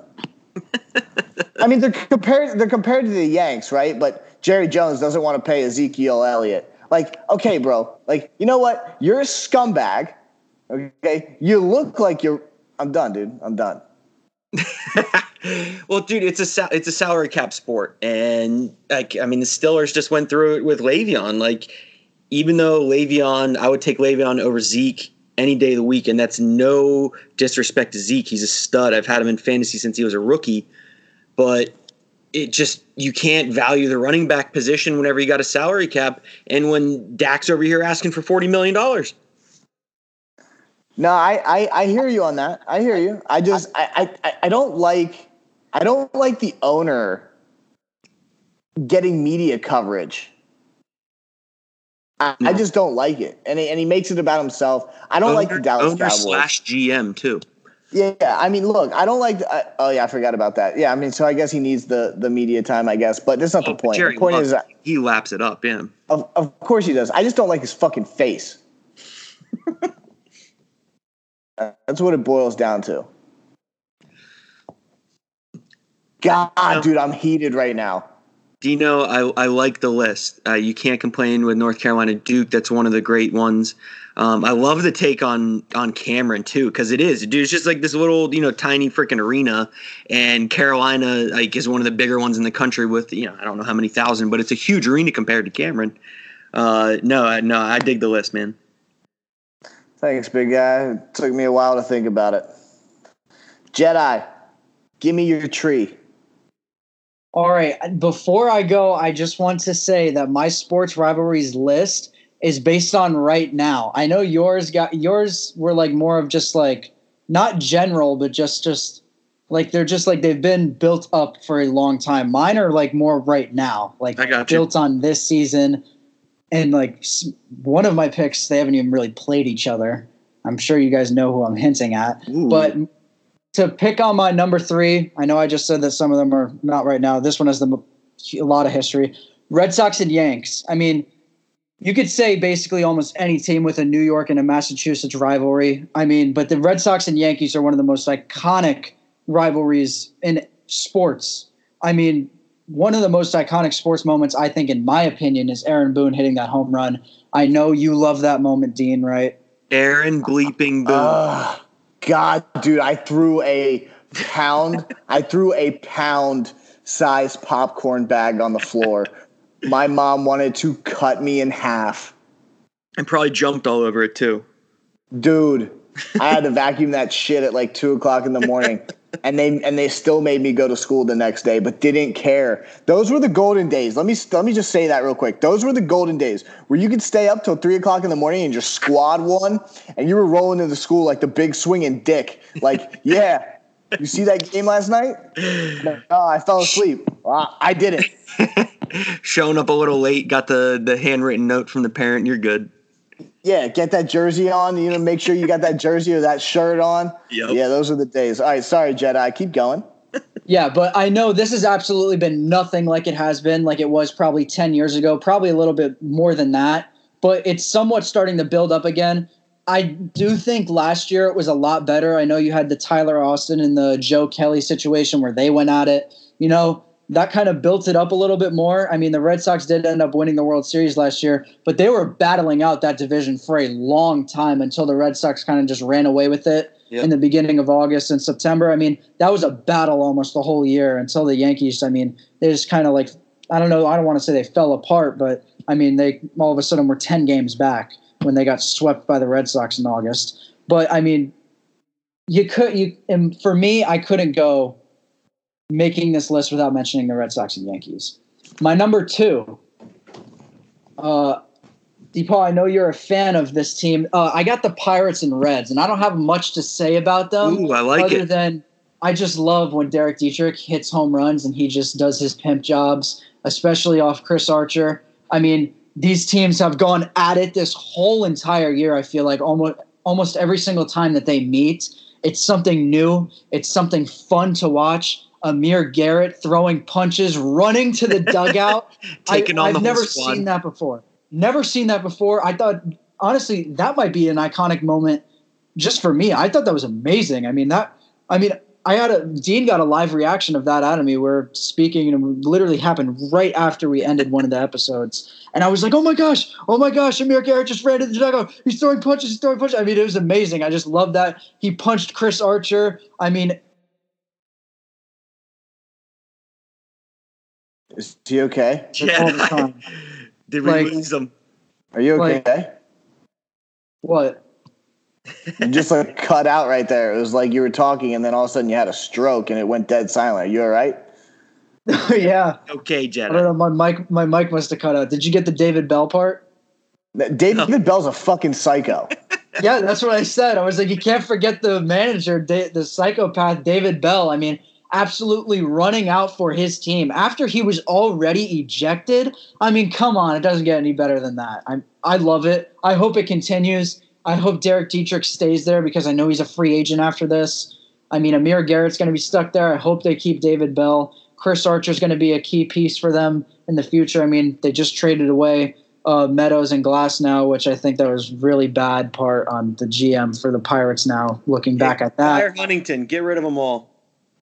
I mean, they're compared. They're compared to the Yanks, right? But Jerry Jones doesn't want to pay Ezekiel Elliott. Like, okay, bro. Like, you know what? You're a scumbag. Okay, you look like you're. I'm done, dude. I'm done. well, dude, it's a it's a salary cap sport, and like I mean, the Stillers just went through it with Le'Veon. Like, even though Le'Veon, I would take Le'Veon over Zeke any day of the week, and that's no disrespect to Zeke. He's a stud. I've had him in fantasy since he was a rookie, but it just you can't value the running back position whenever you got a salary cap, and when Dak's over here asking for forty million dollars. No, I, I, I hear you on that. I hear you. I just I, I, I don't like I don't like the owner getting media coverage. I, I just don't like it, and he, and he makes it about himself. I don't like the Dallas owner Cowboys. slash GM too. Yeah, I mean, look, I don't like. I, oh yeah, I forgot about that. Yeah, I mean, so I guess he needs the the media time, I guess, but that's not Oh, the point. Jerry the point loves is, he laps it up. Yeah. of of course he does. I just don't like his fucking face. That's what it boils down to. God, dude, I'm heated right now. Dino, I, I like the list. Uh, you can't complain with North Carolina Duke. That's one of the great ones. Um, I love the take on on Cameron too, because it is, dude. It's just like this little, you know, tiny freaking arena, and Carolina like is one of the bigger ones in the country with, you know, I don't know how many thousand, but it's a huge arena compared to Cameron. Uh, no, I, no, I dig the list, man. Thanks, big guy. It took me a while to think about it. Jedi, give me your tree. All right. Before I go, I just want to say that my sports rivalries list is based on right now. I know yours got yours were like more of just like not general, but just just like they're just like they've been built up for a long time. Mine are like more right now, like I got you. built on this season. And like one of my picks, they haven't even really played each other. I'm sure you guys know who I'm hinting at. Ooh. But to pick on my number three, I know I just said that some of them are not right now. This one has the, a lot of history. Red Sox and Yanks. I mean, you could say basically almost any team with a New York and a Massachusetts rivalry. I mean, but the Red Sox and Yankees are one of the most iconic rivalries in sports. I mean, one of the most iconic sports moments, I think, in my opinion, is Aaron Boone hitting that home run. I know you love that moment, Dean, right? Aaron bleeping Boone. Ugh, God, dude, I threw a pound. I threw a pound size popcorn bag on the floor. My mom wanted to cut me in half. and probably jumped all over it too. Dude, I had to vacuum that shit at like two o'clock in the morning. And they and they still made me go to school the next day, but didn't care. Those were the golden days. Let me let me just say that real quick. Those were the golden days where you could stay up till three o'clock in the morning and just squad one, and you were rolling into school like the big swinging dick. Like, yeah, you see that game last night? No, oh, I fell asleep. I didn't. Showing up a little late, got the the handwritten note from the parent. You're good. Yeah, get that jersey on. You know, make sure you got that jersey or that shirt on. Yep. Yeah, those are the days. All right, sorry, Jedi. Keep going. Yeah, but I know this has absolutely been nothing like it has been, like it was probably 10 years ago, probably a little bit more than that, but it's somewhat starting to build up again. I do think last year it was a lot better. I know you had the Tyler Austin and the Joe Kelly situation where they went at it. You know, that kind of built it up a little bit more. I mean, the Red Sox did end up winning the World Series last year, but they were battling out that division for a long time until the Red Sox kind of just ran away with it Yep. in the beginning of August and September. I mean, that was a battle almost the whole year until the Yankees. I mean, they just kind of like I don't know. I don't want to say they fell apart, but I mean, they all of a sudden were ten games back when they got swept by the Red Sox in August. But I mean, you could you and for me, I couldn't go making this list without mentioning the Red Sox and Yankees. My number two. Uh, DePaul, I know you're a fan of this team. Uh, I got the Pirates and Reds, and I don't have much to say about them. Ooh, I like other it. than I just love when Derek Dietrich hits home runs and he just does his pimp jobs, especially off Chris Archer. I mean, these teams have gone at it this whole entire year. I feel like almost almost every single time that they meet, it's something new. It's something fun to watch. Amir Garrett throwing punches, running to the dugout. Taking on I've the never squad. seen that before. Never seen that before. I thought honestly that might be an iconic moment just for me. I thought that was amazing. I mean that. I mean I had a Dean got a live reaction of that out of me. We're speaking and it literally happened right after we ended one of the episodes, and I was like, "Oh my gosh, oh my gosh!" Amir Garrett just ran to the dugout. He's throwing punches. He's throwing punches. I mean, it was amazing. I just love that he punched Chris Archer. I mean, Is he okay? all the time. Did we Like- lose them? Are you Like- okay? what? You just like cut out right there. It was like you were talking, and then all of a sudden you had a stroke, and it went dead silent. Are you all right? yeah, Okay, I don't know. My mic, my mic must have cut out. Did you get the David Bell part? David Bell's a fucking psycho. Yeah, that's what I said. I was like, you can't forget the manager, the psychopath David Bell. I mean, absolutely running out for his team after he was already ejected. I mean, come on, it doesn't get any better than that. I I love it. I hope it continues. I hope Derek Dietrich stays there because I know he's a free agent after this. I mean, Amir Garrett's going to be stuck there. I hope they keep David Bell. Chris Archer's going to be a key piece for them in the future. I mean, they just traded away uh, Meadows and Glasnow, which I think that was really bad part on the GM for the Pirates now. Looking back at that, Huntington. Get rid of them all.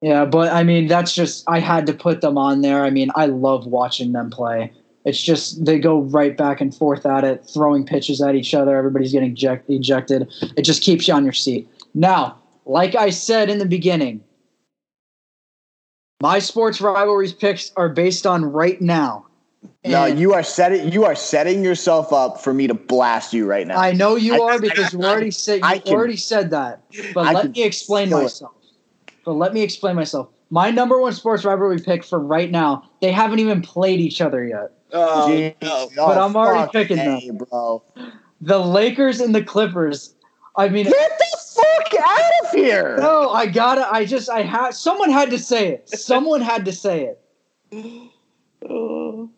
Yeah, but I mean, that's just I had to put them on there. I mean, I love watching them play. It's just they go right back and forth at it, throwing pitches at each other. Everybody's getting eject- ejected. It just keeps you on your seat. Now, like I said in the beginning, my sports rivalries picks are based on right now. No, you are setting you are setting yourself up for me to blast you right now. I know you I- are because you already said you I can- already said that. But I let me explain myself. it. Myself. But let me explain myself. My number one sports rivalry pick for right now, they haven't even played each other yet. Oh, Jeez. no. But I'm already fuck picking them. bro. The Lakers and the Clippers. I mean, Get the fuck out of here! no, I gotta. I just, I had. Someone had to say it. Someone had to say it.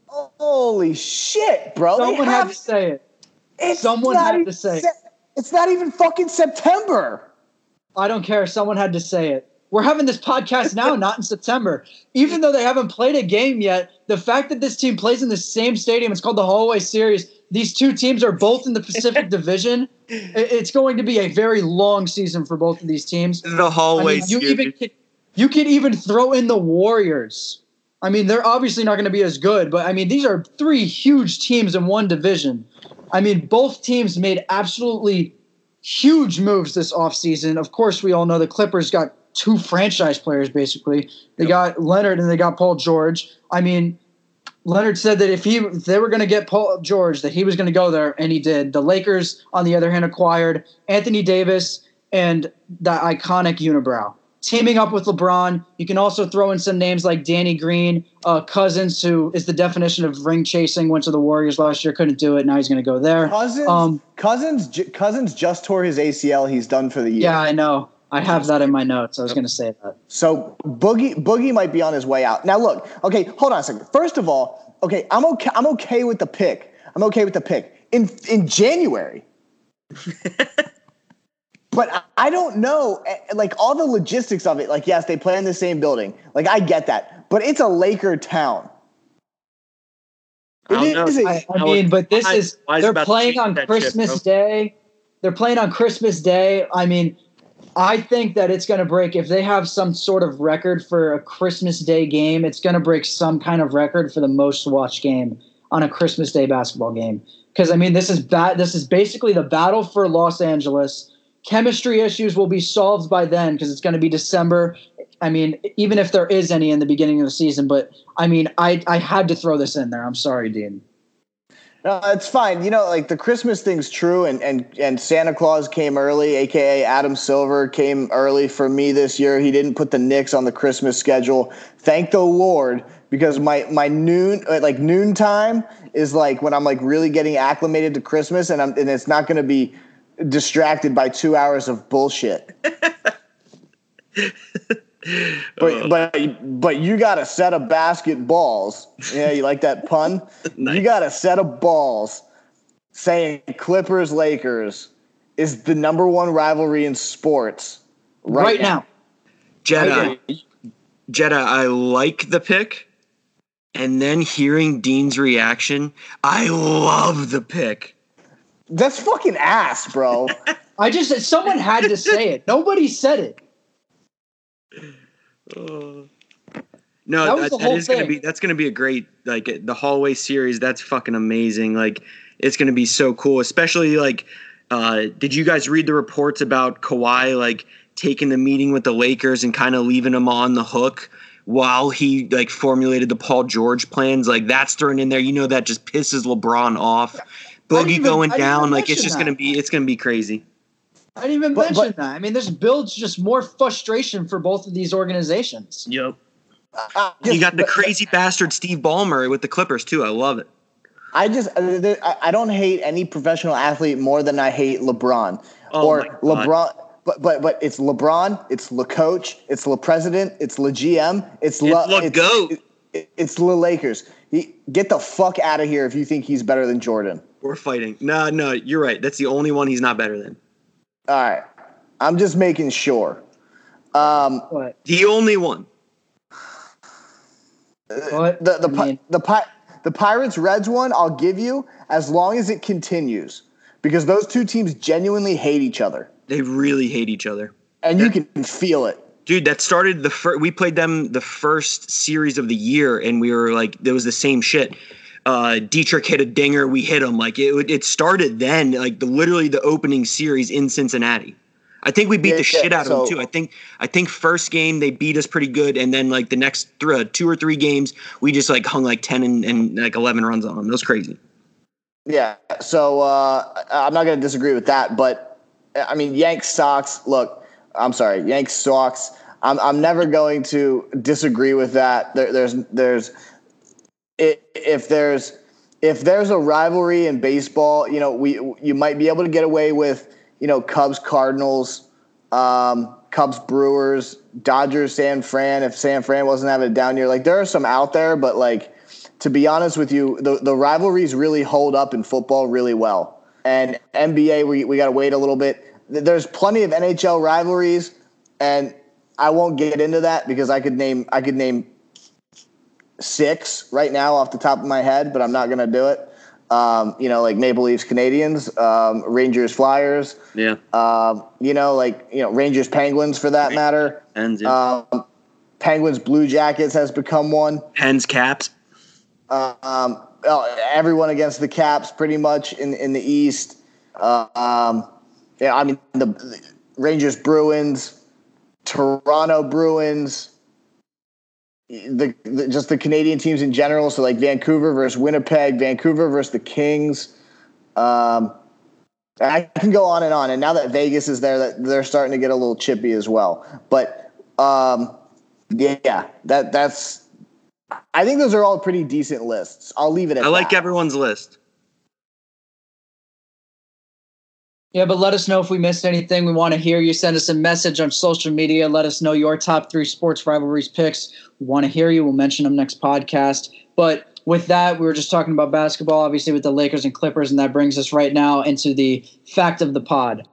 Holy shit, bro! They Someone had to say it. it's someone not had to even say it. It's not even fucking September. I don't care. Someone had to say it. We're having this podcast now, not in September. Even though they haven't played a game yet, the fact that this team plays in the same stadium, it's called the Hallway Series. These two teams are both in the Pacific Division. It's going to be a very long season for both of these teams. The I hallway. mean, you series. even can, you can even throw in the Warriors. I mean, they're obviously not going to be as good, but I mean, these are three huge teams in one division. I mean, both teams made absolutely huge moves this offseason. Of course, we all know the Clippers got two franchise players basically. They got Leonard and they got Paul George. I mean, Leonard said that if he if they were going to get Paul George, that he was going to go there, and he did. The Lakers, on the other hand, acquired Anthony Davis and the iconic unibrow. Teaming up with LeBron, you can also throw in some names like Danny Green, uh, Cousins, who is the definition of ring chasing. Went to the Warriors last year, couldn't do it. Now he's going to go there. Cousins, Um, Cousins, j- Cousins just tore his ACL. He's done for the year. Yeah, I know. I have that in my notes. I was going to say that. So Boogie Boogie might be on his way out. Now look, okay, hold on a second. First of all, okay, I'm okay. I'm okay with the pick. I'm okay with the pick in in January. but I- I don't know, eh, like all the logistics of it. Like, yes, they play in the same building. Like, I get that, but it's a Laker town. I don't It know. is a- I, I mean, but this why- is why is it they're playing on Christmas bro? Day. They're playing on Christmas Day. I mean, I think that it's going to break if they have some sort of record for a Christmas Day game. It's going to break some kind of record for the most watched game on a Christmas Day basketball game. Because I mean, this is bad. This is basically the battle for Los Angeles. Chemistry issues will be solved by then because it's going to be December. I mean, even if there is any in the beginning of the season, but I mean, I I had to throw this in there. I'm sorry, Dean. No, it's fine. You know, like the Christmas thing's true, and and and Santa Claus came early, aka Adam Silver came early for me this year. He didn't put the Knicks on the Christmas schedule. Thank the Lord, because my my noon uh, like noon time is like when I'm like really getting acclimated to Christmas, and I'm and it's not going to be distracted by two hours of bullshit. But uh. but but you got a set of basketballs. Yeah, you like that pun? Nice. You got a set of balls saying Clippers Lakers is the number one rivalry in sports Right, now. Jedi. Jedi, I like the pick. And then hearing Dean's reaction, I love the pick. That's fucking ass, bro. I just someone had to say it. Nobody said it. No, That that, that gonna be that's gonna be a great like the hallway series. That's fucking amazing. Like it's gonna be so cool. Especially like, uh, did you guys read the reports about Kawhi like taking the meeting with the Lakers and kind of leaving them on the hook while he like formulated the Paul George plans? Like that's thrown in there. You know that just pisses LeBron off. Boogie even- going down like it's just that. gonna be it's gonna be crazy. I didn't even But- mention but- that. I mean, this builds just more frustration for both of these organizations. Yep. I You got the but- crazy bastard Steve Ballmer with the Clippers too. I love it. I just uh, I I don't hate any professional athlete more than I hate LeBron Oh or. LeBron. But but but it's LeBron, it's Le Coach, it's Le President, it's Le GM, it's Le, It's Le Goat. it- it's Le Lakers. He, get the fuck out of here if you think he's better than Jordan. We're fighting. No, no, you're right. That's the only one he's not better than. All right, I'm just making sure. Um, But, The only one. but the the I pi- the pi- the Pirates Reds one I'll give you as long as it continues because those two teams genuinely hate each other They really hate each other. and you can feel it. Dude, that started the first. We played them the first series of the year, and we were like, there was the same shit. Uh, Dietrich hit a dinger, we hit him. Like it, it started then, like the literally the opening series in Cincinnati. I think we beat Yeah, the shit yeah, out of so- them too. I think I think first game they beat us pretty good, and then like the next th- two or three games we just like hung like ten and, and like eleven runs on them. It was crazy. Yeah. So uh, I'm not going to disagree with that, but I mean, Yanks Sox. Look, I'm sorry, Yanks Sox. I'm I'm never going to disagree with that. There, there's there's if there's if there's a rivalry in baseball, you know, we you might be able to get away with you know Cubs Cardinals, um, Cubs Brewers, Dodgers San Fran. If San Fran wasn't having a down year, like there are some out there, but like to be honest with you, the, the rivalries really hold up in football really well. And NBA, we, we got to wait a little bit. There's plenty of NHL rivalries, and I won't get into that because I could name I could name six right now off the top of my head, but I'm not going to do it. Um, you know, like Maple Leafs, Canadiens, um, Rangers, Flyers. Yeah, Um, you know, like you know, Rangers, Penguins for that matter. Pens, yeah. Um, Penguins, Blue Jackets has become one. Pens, Caps. Um, uh, everyone against the Caps, pretty much in in the East. Uh, um, yeah, I mean the, the Rangers, Bruins, Toronto Bruins. The, the just the Canadian teams in general. So like Vancouver versus Winnipeg, Vancouver versus the Kings. Um, I can go on and on. And now that Vegas is there, that they're starting to get a little chippy as well. But um, yeah, that that's. I think those are all pretty decent lists. I'll leave it at that. I like that. everyone's list. Yeah, but let us know if we missed anything. We want to hear you. Send us a message on social media. Let us know your top three sports rivalries picks. We want to hear you. We'll mention them next podcast. But with that, we were just talking about basketball, obviously, with the Lakers and Clippers, and that brings us right now into the fact of the pod.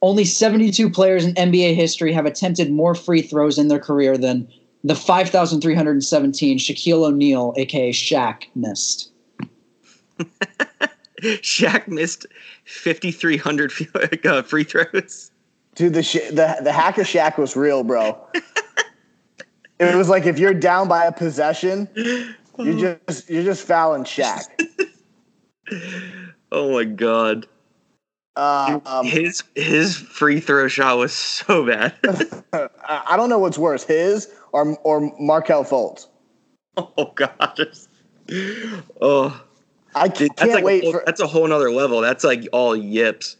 Only 72 players in NBA history have attempted more free throws in their career than the 5,317 Shaquille O'Neal, aka Shaq, missed. Shaq missed 5,300 uh, free throws. Dude, the sh- the the hack of Shaq was real, bro. it was like if you're down by a possession, you're just you're just fouling Shaq. Oh my god. Uh, um, his his free throw shot was so bad. I I don't know what's worse, his or or Markelle Fultz. oh god. Oh, I can't that's like wait a whole, for that's a whole nother level. That's like all yips.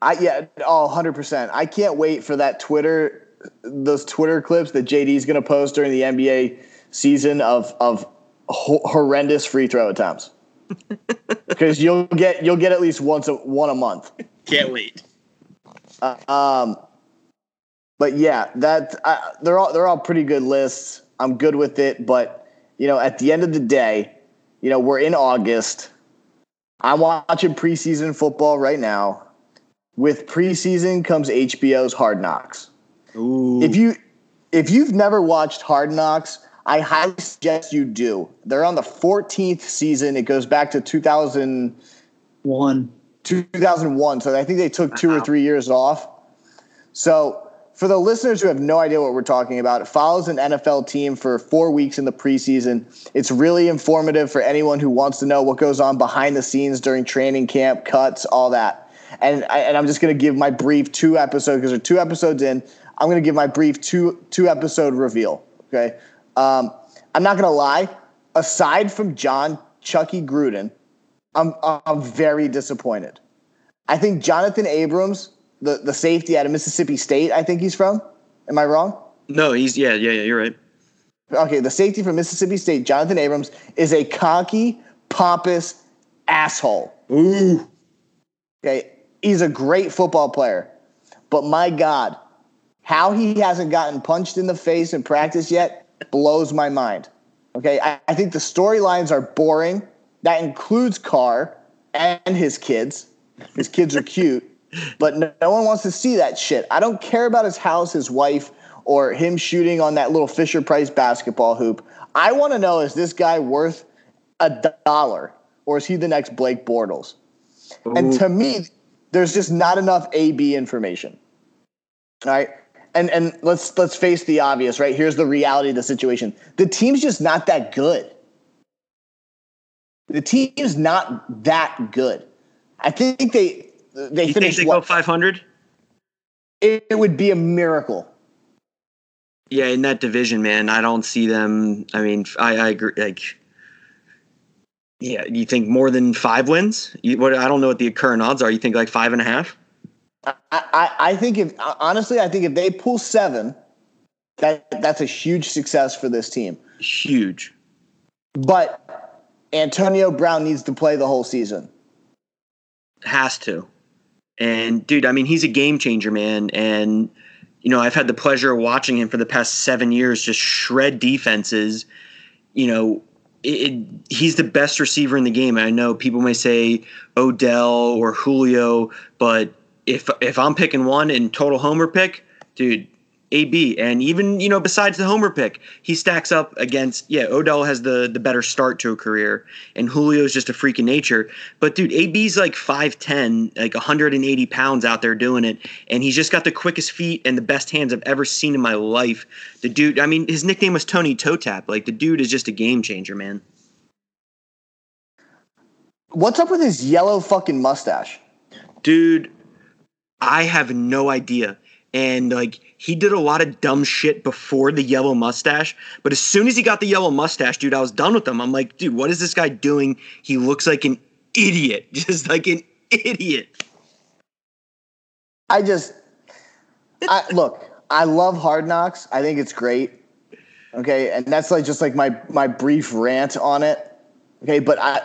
I yeah, oh 100%. I can't wait for that Twitter those Twitter clips that JD's going to post during the NBA season of of ho- horrendous free throw attempts. Cuz you'll get you'll get at least once a, one a month. Can't wait. Uh, um but yeah, that uh, they're all they're all pretty good lists. I'm good with it, but you know, at the end of the day, you know, we're in August. I'm watching preseason football right now. With preseason comes HBO's Hard Knocks. Ooh. If you if you've never watched Hard Knocks, I highly suggest you do. They're on the 14th season. It goes back to 2000 One. 2001. So I think they took two or three years off. So for the listeners who have no idea what we're talking about, it follows an NFL team for four weeks in the preseason. It's really informative for anyone who wants to know what goes on behind the scenes during training camp, cuts, all that. And, I, and I'm just going to give my brief two episode because they're two episodes in. I'm going to give my brief two two episode reveal. Okay, um, I'm not going to lie. Aside from Jon Chucky Gruden, I'm I'm very disappointed. I think Johnathan Abrams, the, the safety out of Mississippi State, I think he's from. Am I wrong? no, he's yeah, yeah, yeah. You're right. Okay, the safety from Mississippi State, Johnathan Abrams, is a cocky, pompous asshole. Ooh. Okay, he's a great football player, but my God, how he hasn't gotten punched in the face in practice yet blows my mind. Okay, I, I think the storylines are boring. That includes Carr and his kids. His kids are cute, but no, no one wants to see that shit. I don't care about his house, his wife, or him shooting on that little Fisher Price basketball hoop. I want to know is this guy worth a dollar or is he the next Blake Bortles? And to me, there's just not enough AB information. All right. And and let's let's face the obvious, right? Here's the reality of the situation. The team's just not that good. The team's not that good. I think they they You think they what, go 500? it, it would be a miracle. Yeah, in that division, man, I don't see them. I mean, I, I agree. Like, yeah, you think more than five wins? You, what I don't know what the current odds are. You think like five and a half? I, I, I think if honestly, I think if they pull seven, that that's a huge success for this team. Huge. But Antonio Brown needs to play the whole season. Has to. And dude, I mean, he's a game changer, man. And you know, I've had the pleasure of watching him for the past seven years just shred defenses. You know, it, it, he's the best receiver in the game. I know people may say Odell or Julio, but if if I'm picking one in total homer pick, dude, AB. And even you know, besides the homer pick, he stacks up against yeah. Odell has the the better start to a career, and Julio's just a freak of nature. But dude, AB's like five ten, like 180 pounds out there doing it, and he's just got the quickest feet and the best hands I've ever seen in my life. The dude, I mean, his nickname was Tony Toe Tap. Like the dude is just a game changer, man. What's up with his yellow fucking mustache? dude i have no idea and like he did a lot of dumb shit before the yellow mustache but as soon as he got the yellow mustache dude i was done with him i'm like dude what is this guy doing he looks like an idiot just like an idiot I just, I look. I love Hard Knocks. I think it's great. Okay, and that's like just like my my brief rant on it. Okay, but I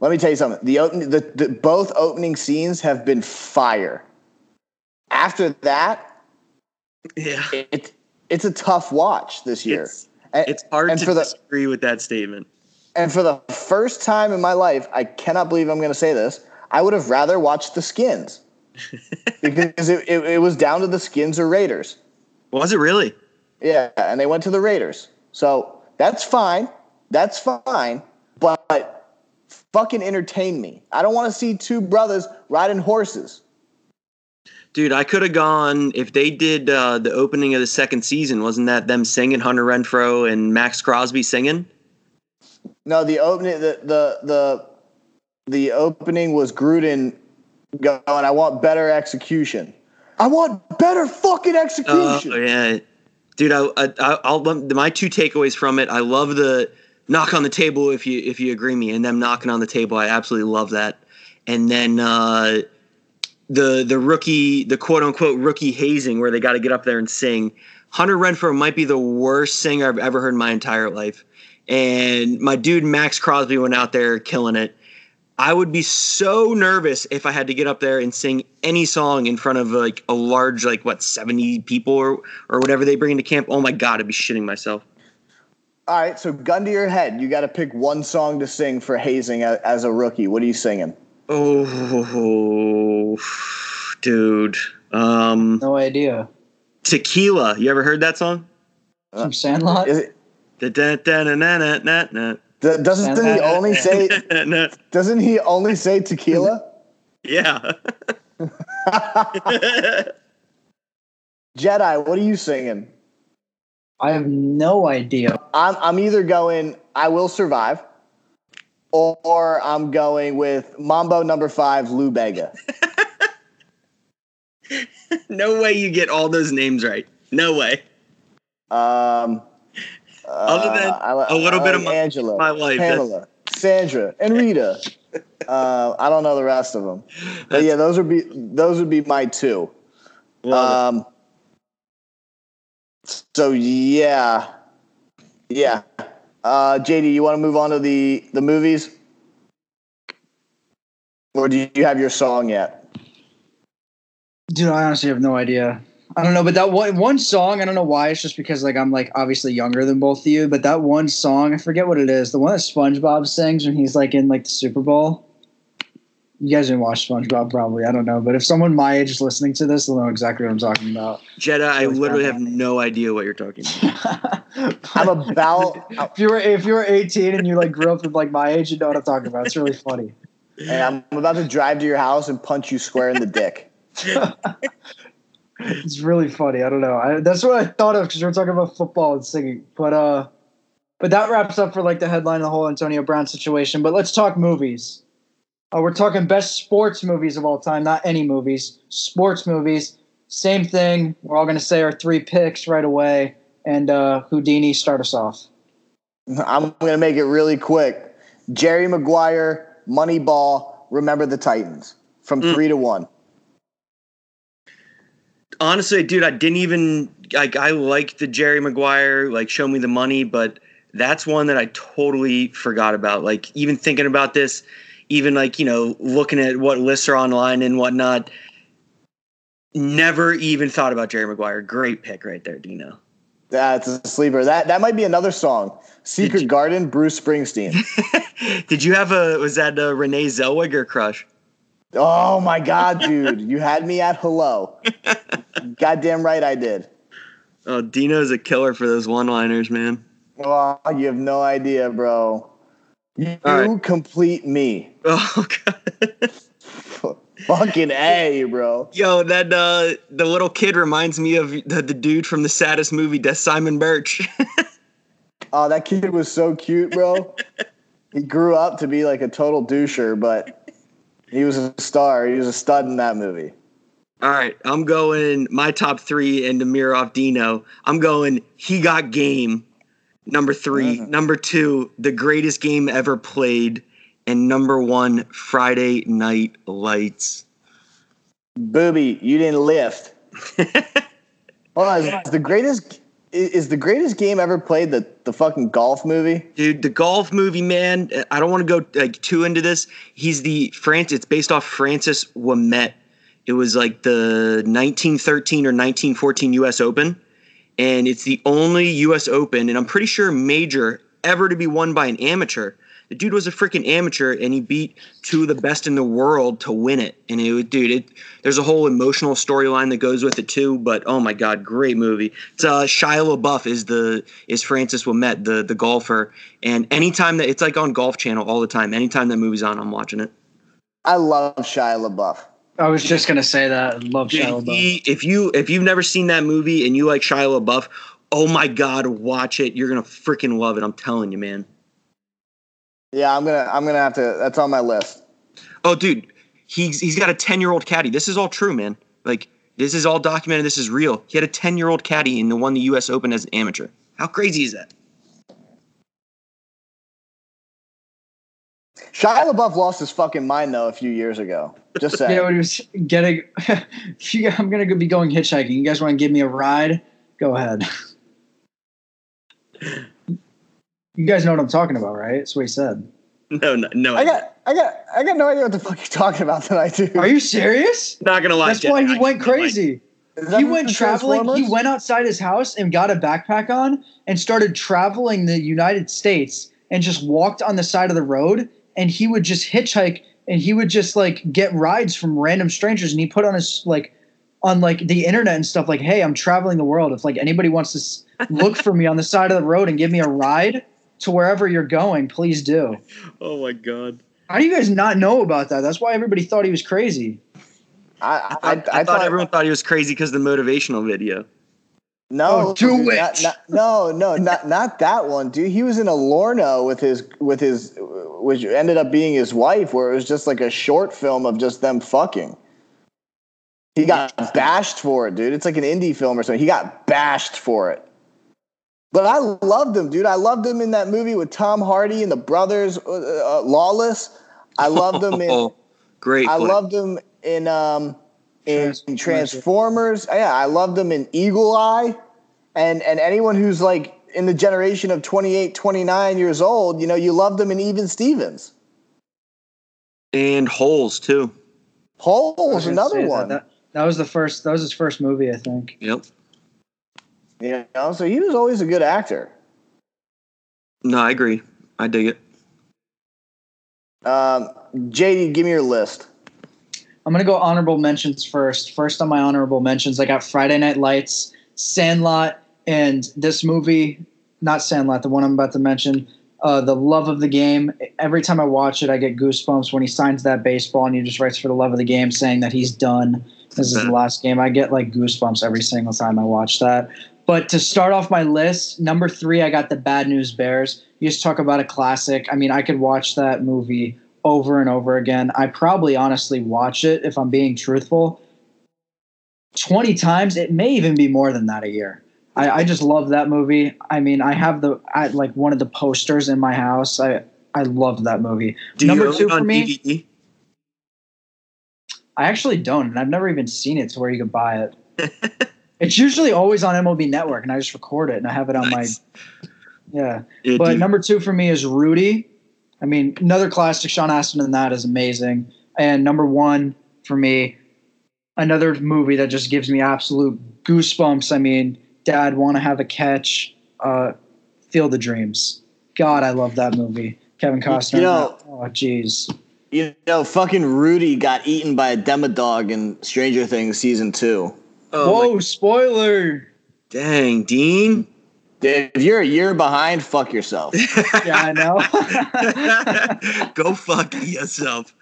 let me tell you something. The open the, the both opening scenes have been fire. After that, yeah it it's a tough watch this year. it's, And- it's hard and to for the disagree with that statement and for the first time in my life, I cannot believe I'm going to say this. I would have rather watched the Skins because it, it, it was down to the Skins or Raiders. was it really Yeah, and they went to the Raiders. So that's fine. That's fine. But fucking entertain me. I don't want to see two brothers riding horses. Dude i could have gone if they did uh, the opening of the second season wasn't that them singing hunter renfrow and maxx crosby singing No, the opening the the the, the opening was Gruden going, I want better execution. I want better fucking execution. yeah, dude. I, I I'll my two takeaways from it. I love the knock on the table if you if you agree me, and them knocking on the table. I absolutely love that. And then uh, the the rookie, the quote unquote rookie hazing, where they got to get up there and sing. Hunter Renfrow might be the worst singer I've ever heard in my entire life. And my dude Maxx Crosby went out there killing it. I would be so nervous if I had to get up there and sing any song in front of like a large, like what, 70 people or, or whatever they bring into camp. Oh my God, I'd be shitting myself. All right, so gun to your head. You got to pick one song to sing for hazing as a rookie. What are you singing? Oh, dude. Um, No idea. tequila. You ever heard that song? From Sandlot? Is it, Da-da-da-na-na-na-na-na. doesn't he only say doesn't he only say tequila? Yeah. Jedi, what are you singing? I have no idea. I'm I'm either going I will survive or, I'm going with Mambo number 5 Lou Bega. no way you get all those names right. No way. Um Other than uh, I a little I bit of like my- Angela, my life, that's- Pamela, Sandra, and Rita. uh, I don't know the rest of them, but yeah, those would be those would be my two. Love it. Um, so yeah, yeah. Uh, JD, you want to move on to the the movies, or do you have your song yet? Dude, I honestly have no idea. I don't know, but that one one song, I don't know why. It's just because like I'm like obviously younger than both of you, but that one song, I forget what it is. The one that SpongeBob sings when he's like in like the Super Bowl. You guys didn't watch SpongeBob, probably. I don't know, but if someone my age is listening to this, they'll know exactly what I'm talking about. Jedi, I literally have no idea what you're talking about. I'm about. if you were if you were 18 and you like grew up with like my age, you know what I'm talking about. It's really funny. and I'm about to drive to your house and punch you square in the dick. it's really funny. I don't know. I, that's what I thought of because we are talking about football and singing. But uh, but that wraps up for like the headline of the whole Antonio Brown situation. But let's talk movies. Uh, we're talking best sports movies of all time, not any movies. Sports movies. Same thing. We're all going to say our three picks right away. And uh, Houdini, start us off. I'm going to make it really quick. Jerry Maguire, Moneyball, Remember the Titans from Mm. three to one. Honestly, dude, I didn't even like. I like the Jerry Maguire, like show me the money, but that's one that I totally forgot about. Like even thinking about this, even like you know looking at what lists are online and whatnot. Never even thought about Jerry Maguire. Great pick right there, Dino. That's a sleeper. That that might be another song. Secret you- Garden, Bruce Springsteen. Did you have a was that a Renee Zellweger crush? oh my God, dude. You had me at hello. Goddamn right I did. Oh, Dino's a killer for those one-liners, man. Oh, you have no idea, bro. You right. complete me. Oh god. Fucking A, bro. Yo, that uh, the little kid reminds me of the, the dude from the saddest movie, Death Simon Birch. Oh, that kid was so cute, bro. he grew up to be like a total doucher, but he was a star. He was a stud in that movie. All right, I'm going my top three and off Dino. I'm going he got game. Number 3 Mhm. Number two, the greatest game ever played. And number one, Friday Night Lights. Booby, you didn't lift. Hold on, is the greatest is the greatest game ever played the, the fucking golf movie? Dude, the golf movie, man. I don't want to go like too into this. He's the France. It's based off Francis Ouimet. It was like the 1913 or 1914 U.S. Open, and it's the only U.S. Open, and I'm pretty sure major ever to be won by an amateur. The dude was a freaking amateur, and he beat two of the best in the world to win it. And it, dude, it there's a whole emotional storyline that goes with it too. But oh my god, great movie! It's uh, Shia LaBeouf is the is Francis Ouimet, the the golfer. And anytime that it's like on Golf Channel all the time. Anytime that movie's on, I'm watching it. I love Shia LaBeouf. I was just gonna say that. I love Dude, Shia LaBeouf. he- if you if you've never seen that movie and you like Shia LaBeouf, oh my god, watch it. You're gonna freaking love it. I'm telling you, man. Yeah, I'm gonna I'm gonna have to. That's on my list. Oh, dude, he's he's got a 10 year old caddy. This is all true, man. Like this is all documented. This is real. He had a 10 year old caddy and the won the U.S. Open as an amateur. How crazy is that? Shia LaBeouf lost his fucking mind though a few years ago. Just saying. Yeah, when he was getting, if you, I'm gonna be going hitchhiking. You guys want to give me a ride? Go ahead. you guys know what I'm talking about, right? That's what he said. No, no, no. I got I got I got no idea what the fuck you're talking about tonight, dude. Are you serious? not gonna lie. That's Jack, why I he went crazy. He went traveling. He went outside his house and got a backpack on and started traveling the United States and just walked on the side of the road and he would just hitchhike and he would just like get rides from random strangers and he put on his like on like the internet and stuff like hey i'm traveling the world if like anybody wants to s- look for me on the side of the road and give me a ride to wherever you're going please do Oh my god. how do you guys not know about that that's why everybody thought he was crazy I, I, I, I, thought, everyone thought he was crazy because of the motivational video. No, Oh, do dude, it. not- not- no, no, not not that one, dude. He was in a Lorna with his with his, which ended up being his wife, where it was just like a short film of just them fucking. He got bashed for it, dude. It's like an indie film or something. He got bashed for it. But I loved him, dude. I loved him in that movie with Tom Hardy and the brothers, uh, uh, Lawless. I loved him in. Great. I loved him in um in Transformers. Transformers. Yeah, I loved him in Eagle Eye. And and anyone who's like in the generation of 28, 29 years old, you know, you loved him in Even Stevens. and holes too. I Hole was was gonna another say that. one. That, that was the first that was his first movie i think Yep. You know, so he was always a good actor. No, I agree. I dig it. Um, JD, give me your list. I'm gonna go honorable mentions first. First on my honorable mentions, I got Friday Night Lights, Sandlot, and this movie, not Sandlot, the one I'm about to mention, uh, The Love of the Game. Every time I watch it, I get goosebumps when he signs that baseball and he just writes for the love of the game, saying that he's done. This is the last game. I get like goosebumps every single time I watch that. But to start off my list, number three, I got the Bad News Bears. You just talk about a classic. I mean, I could watch that movie over and over again. I probably honestly watch it if I'm being truthful. 20 times. It may even be more than that a year. I, I just love that movie. I mean, I have the I, like one of the posters in my house. I I love that movie. Do Number you two it for me. DVD? I actually don't, and I've never even seen it to where you could buy it. it's usually always on MLB Network, and I just record it and I have it on Nice. my yeah. Yeah, But dude. number two for me is Rudy. I mean, another classic Sean Astin in that is amazing. And number one for me, another movie that just gives me absolute goosebumps. I mean, Dad, want to have a catch? Uh, Field of Dreams. God, I love that movie. Kevin Costner. You know- oh, jeez. You know, fucking Rudy got eaten by a demodog in Stranger Things season two. Oh, Whoa, my- spoiler! dang, Dean. If you're a year behind, fuck yourself. Yeah, I know. Go fuck yourself.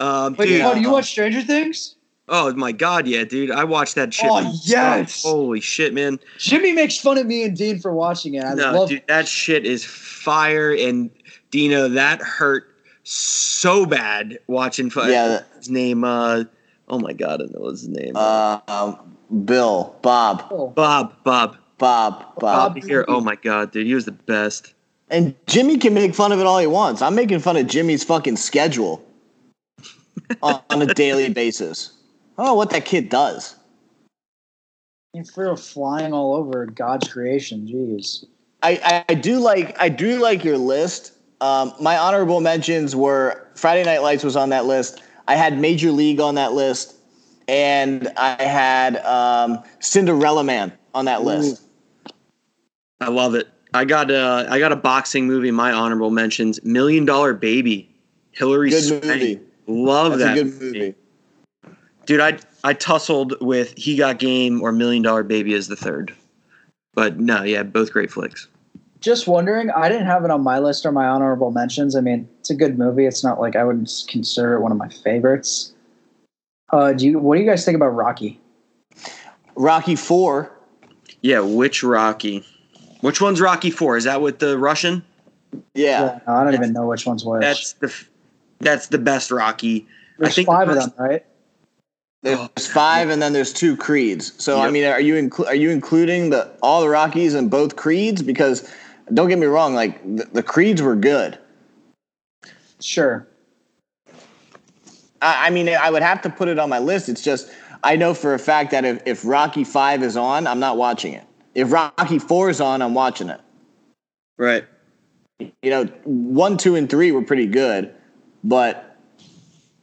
Um, Wait, dude, oh, do you watch Stranger Things? oh my god, yeah, dude. I watched that shit. Oh, nonstop. yes. Holy shit, man. Jimmy makes fun of me and Dean for watching it. I no, love dude, that shit is fire. And Dino, that hurt so bad watching. fu- Yeah, his name. Uh, oh my god, I know his name. Uh, um, Bill, Bob, Oh, Bob, Bob, Bob, Bob. Bob. here. Oh my god, dude, he was the best. And Jimmy can make fun of it all he wants. I'm making fun of Jimmy's fucking schedule on, on a daily basis. I don't know what that kid does. You fear flying all over God's creation. Jeez. I, I, I do like I do like your list. Um, my honorable mentions were Friday Night Lights was on that list. I had Major League on that list, and I had um, Cinderella Man on that list. I love it. I got a I got a boxing movie. My honorable mentions: Million Dollar Baby, Hilary Good Swank. movie. Love That's that a good movie. dude. I I tussled with He Got Game or Million Dollar Baby as the third, but no, yeah, both great flicks. Just wondering, I didn't have it on my list or my honorable mentions. I mean, it's a good movie. It's not like I would consider it one of my favorites. Uh, do you? What do you guys think about Rocky? Rocky Four. Yeah, which Rocky? Which one's Rocky Four? Is that with the Russian? Yeah. no, I don't even know which one's which. That's the that's the best Rocky. There's I think five the of them, right? There's oh, five, and then there's two Creeds. So I mean, are you inclu- are you including the all the Rockies and both Creeds? Because don't get me wrong, like the, the Creeds were good. Sure. I, I mean, I would have to put it on my list. It's just I know for a fact that if, if Rocky Five is on, I'm not watching it. If Rocky Four is on, I'm watching it. Right. You know, one, two, and three were pretty good, but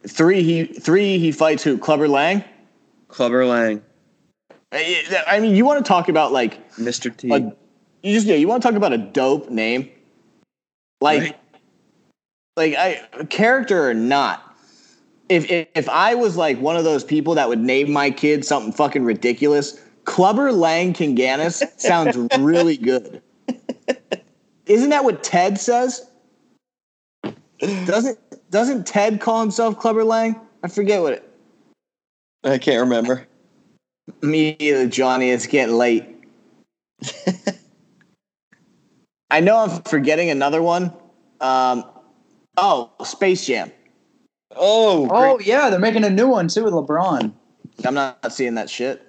three he three he fights who? Clubber Lang. Clubber Lang, I I mean, you want to talk about like Mr. T. a, you just yeah, you want to talk about a dope name, like Right. like I character or not. If, if if I was like one of those people that would name my kid something fucking ridiculous, Clubber Lang Kinganis sounds really good. Isn't that what Ted says? Doesn't doesn't Ted call himself Clubber Lang? I forget what it. I can't remember. Me either, Johnny. It's getting late. I know I'm forgetting another one. Um, oh, Space Jam. Oh, Oh yeah, they're making a new one too with LeBron. I'm not seeing that shit.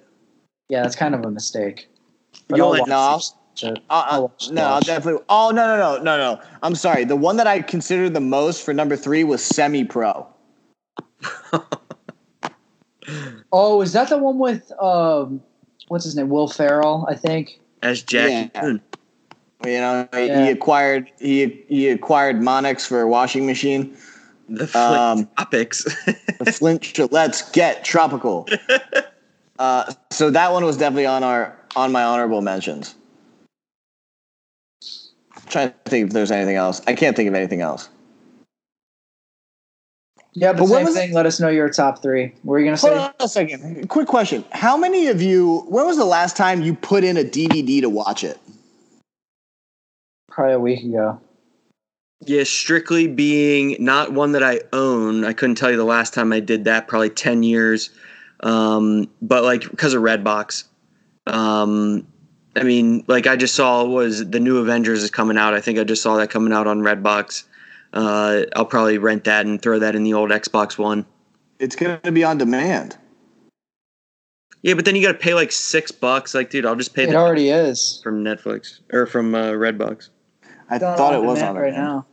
Yeah, that's kind of a mistake. But You'll I'll No, I'll. I'll, I'll I'll, watch no, I'll definitely. Oh no, no, no, no, no. I'm sorry. The one that I considered the most for number three was Semi Pro. Oh, is that the one with um, what's his name? Will Ferrell, I think. as Jackie Yeah. You know, he- Yeah. he acquired he he acquired Monix for a washing machine. The Flint Um, Tropics. the Flint. Let's get tropical. Uh, so that one was definitely on our on my honorable mentions. trying to think if there's anything else. I can't think of anything else. Yeah, but, But same was- thing. Let us know your top three. What were you gonna say? Hold on a second. Quick question: How many of you? When was the last time you put in a DVD to watch it? Probably a week ago. Yeah, strictly being not one that I own. I couldn't tell you the last time I did that. Probably ten years. Um, but like because of Redbox, um, I mean, like I just saw was the new Avengers is coming out. I think I just saw that coming out on Redbox. Uh, I'll probably rent that and throw that in the old Xbox One. It's going to be on demand. Yeah, but then you got to pay like six bucks. Like, dude, I'll just pay It that already is. from Netflix or from uh, Redbox. I thought it was on right now.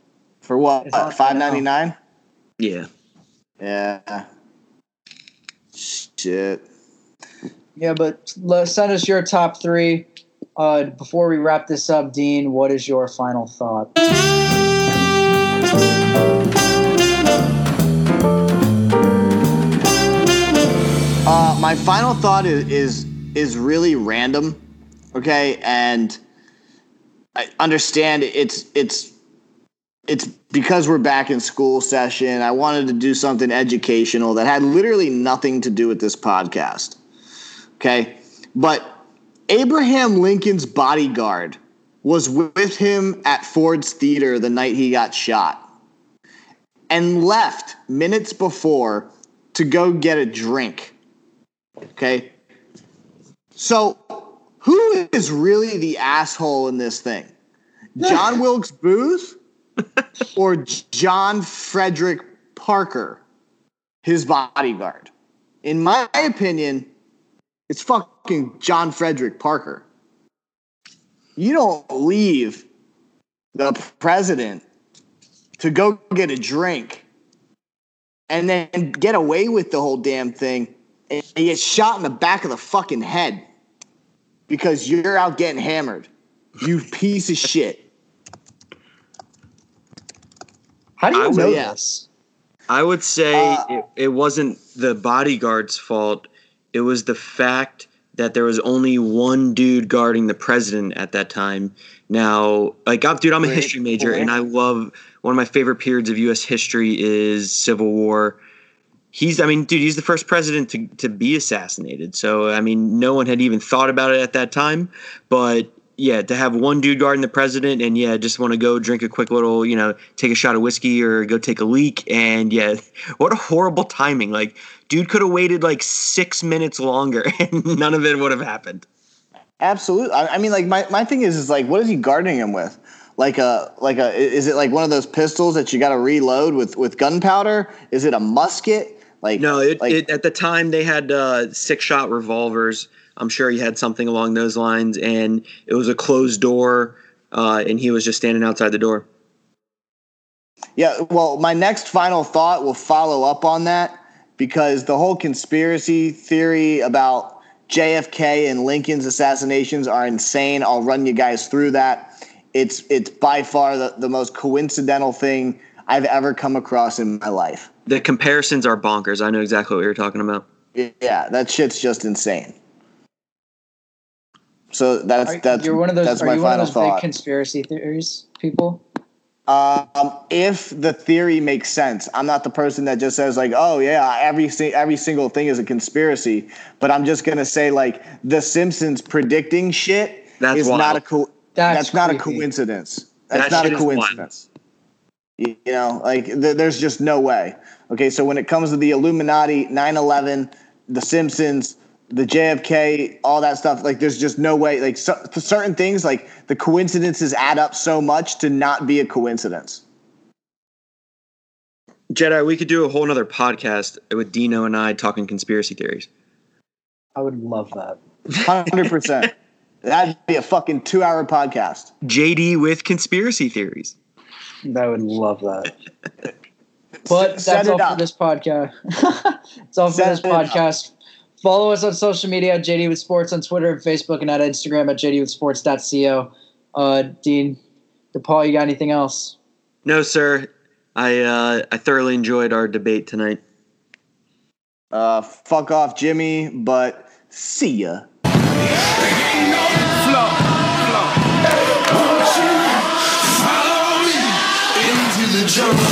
For what? It's Five ninety nine. Yeah. Yeah. Shit. Yeah, but send us your top three. Uh, before we wrap this up, Dean, what is your final thought? Uh, my final thought is, is is really random, okay, and I understand it's it's it's because we're back in school session. I wanted to do something educational that had literally nothing to do with this podcast, okay, but Abraham Lincoln's bodyguard was with him at Ford's Theater the night he got shot and left minutes before to go get a drink. Okay. So, who is really the asshole in this thing? John Wilkes Booth or John Frederick Parker, his bodyguard? In my opinion, it's fucking John Frederick Parker. You don't leave the president to go get a drink and then get away with the whole damn thing and get shot in the back of the fucking head because you're out getting hammered. You piece of shit. How do I you would- know yeah. this? I would say Uh, it, it wasn't the bodyguard's fault. It was the fact that there was only one dude guarding the president at that time. Now, like, I'm, dude, I'm a history major, and I love one of my favorite periods of U.S. history is Civil War. He's, I mean, dude, he's the first president to, to be assassinated. So, I mean, no one had even thought about it at that time. But yeah, to have one dude guarding the president and yeah, just want to go drink a quick little, you know, take a shot of whiskey or go take a leak. And yeah, what a horrible timing. Like, dude could have waited like six minutes longer and none of it would have happened. Absolutely. I, I mean, like my, my thing is, is like, what is he guarding him with? Like a like a is it like one of those pistols that you got to reload with with gunpowder? Is it a musket? Like No, it, like, it at the time they had uh, six shot revolvers. I'm sure he had something along those lines, and it was a closed door, uh, and he was just standing outside the door. Yeah, well, my next final thought will follow up on that because the whole conspiracy theory about JFK and Lincoln's assassinations are insane. I'll run you guys through that. It's it's by far the, the most coincidental thing I've ever come across in my life. The comparisons are bonkers. I know exactly what you're talking about. Yeah, that shit's just insane. So that's Are- that's you're one of those. that's Are my you one of final those thought. big conspiracy theories people? Um, if the theory makes sense, I'm not the person that just says like, "Oh yeah, every every single thing is a conspiracy." But I'm just gonna say like the Simpsons predicting shit That's is not a co- That's, that's, not a coincidence. That's That not a coincidence. You, you know, like th- there's just no way. Okay, so when it comes to the Illuminati, 9/11, the Simpsons, the JFK, all that stuff, like there's just no way. Like so, certain things, like the coincidences add up so much to not be a coincidence. Jedi, we could do a whole nother podcast with Dino and I talking conspiracy theories. I would love that. Hundred percent. That'd be a fucking two-hour podcast. JD with conspiracy theories. I would love that. But Set that's it all for this podcast. It's all for Set this it up. Podcast. Follow us on social media at JD with Sports on Twitter and Facebook and at Instagram at JDWithSports.co. Uh, Dean, DePalma, you got anything else? No, sir. I uh, I thoroughly enjoyed our debate tonight. Uh, fuck off, Jimmy. But see ya. Flow, flow. Won't you follow me into the jungle?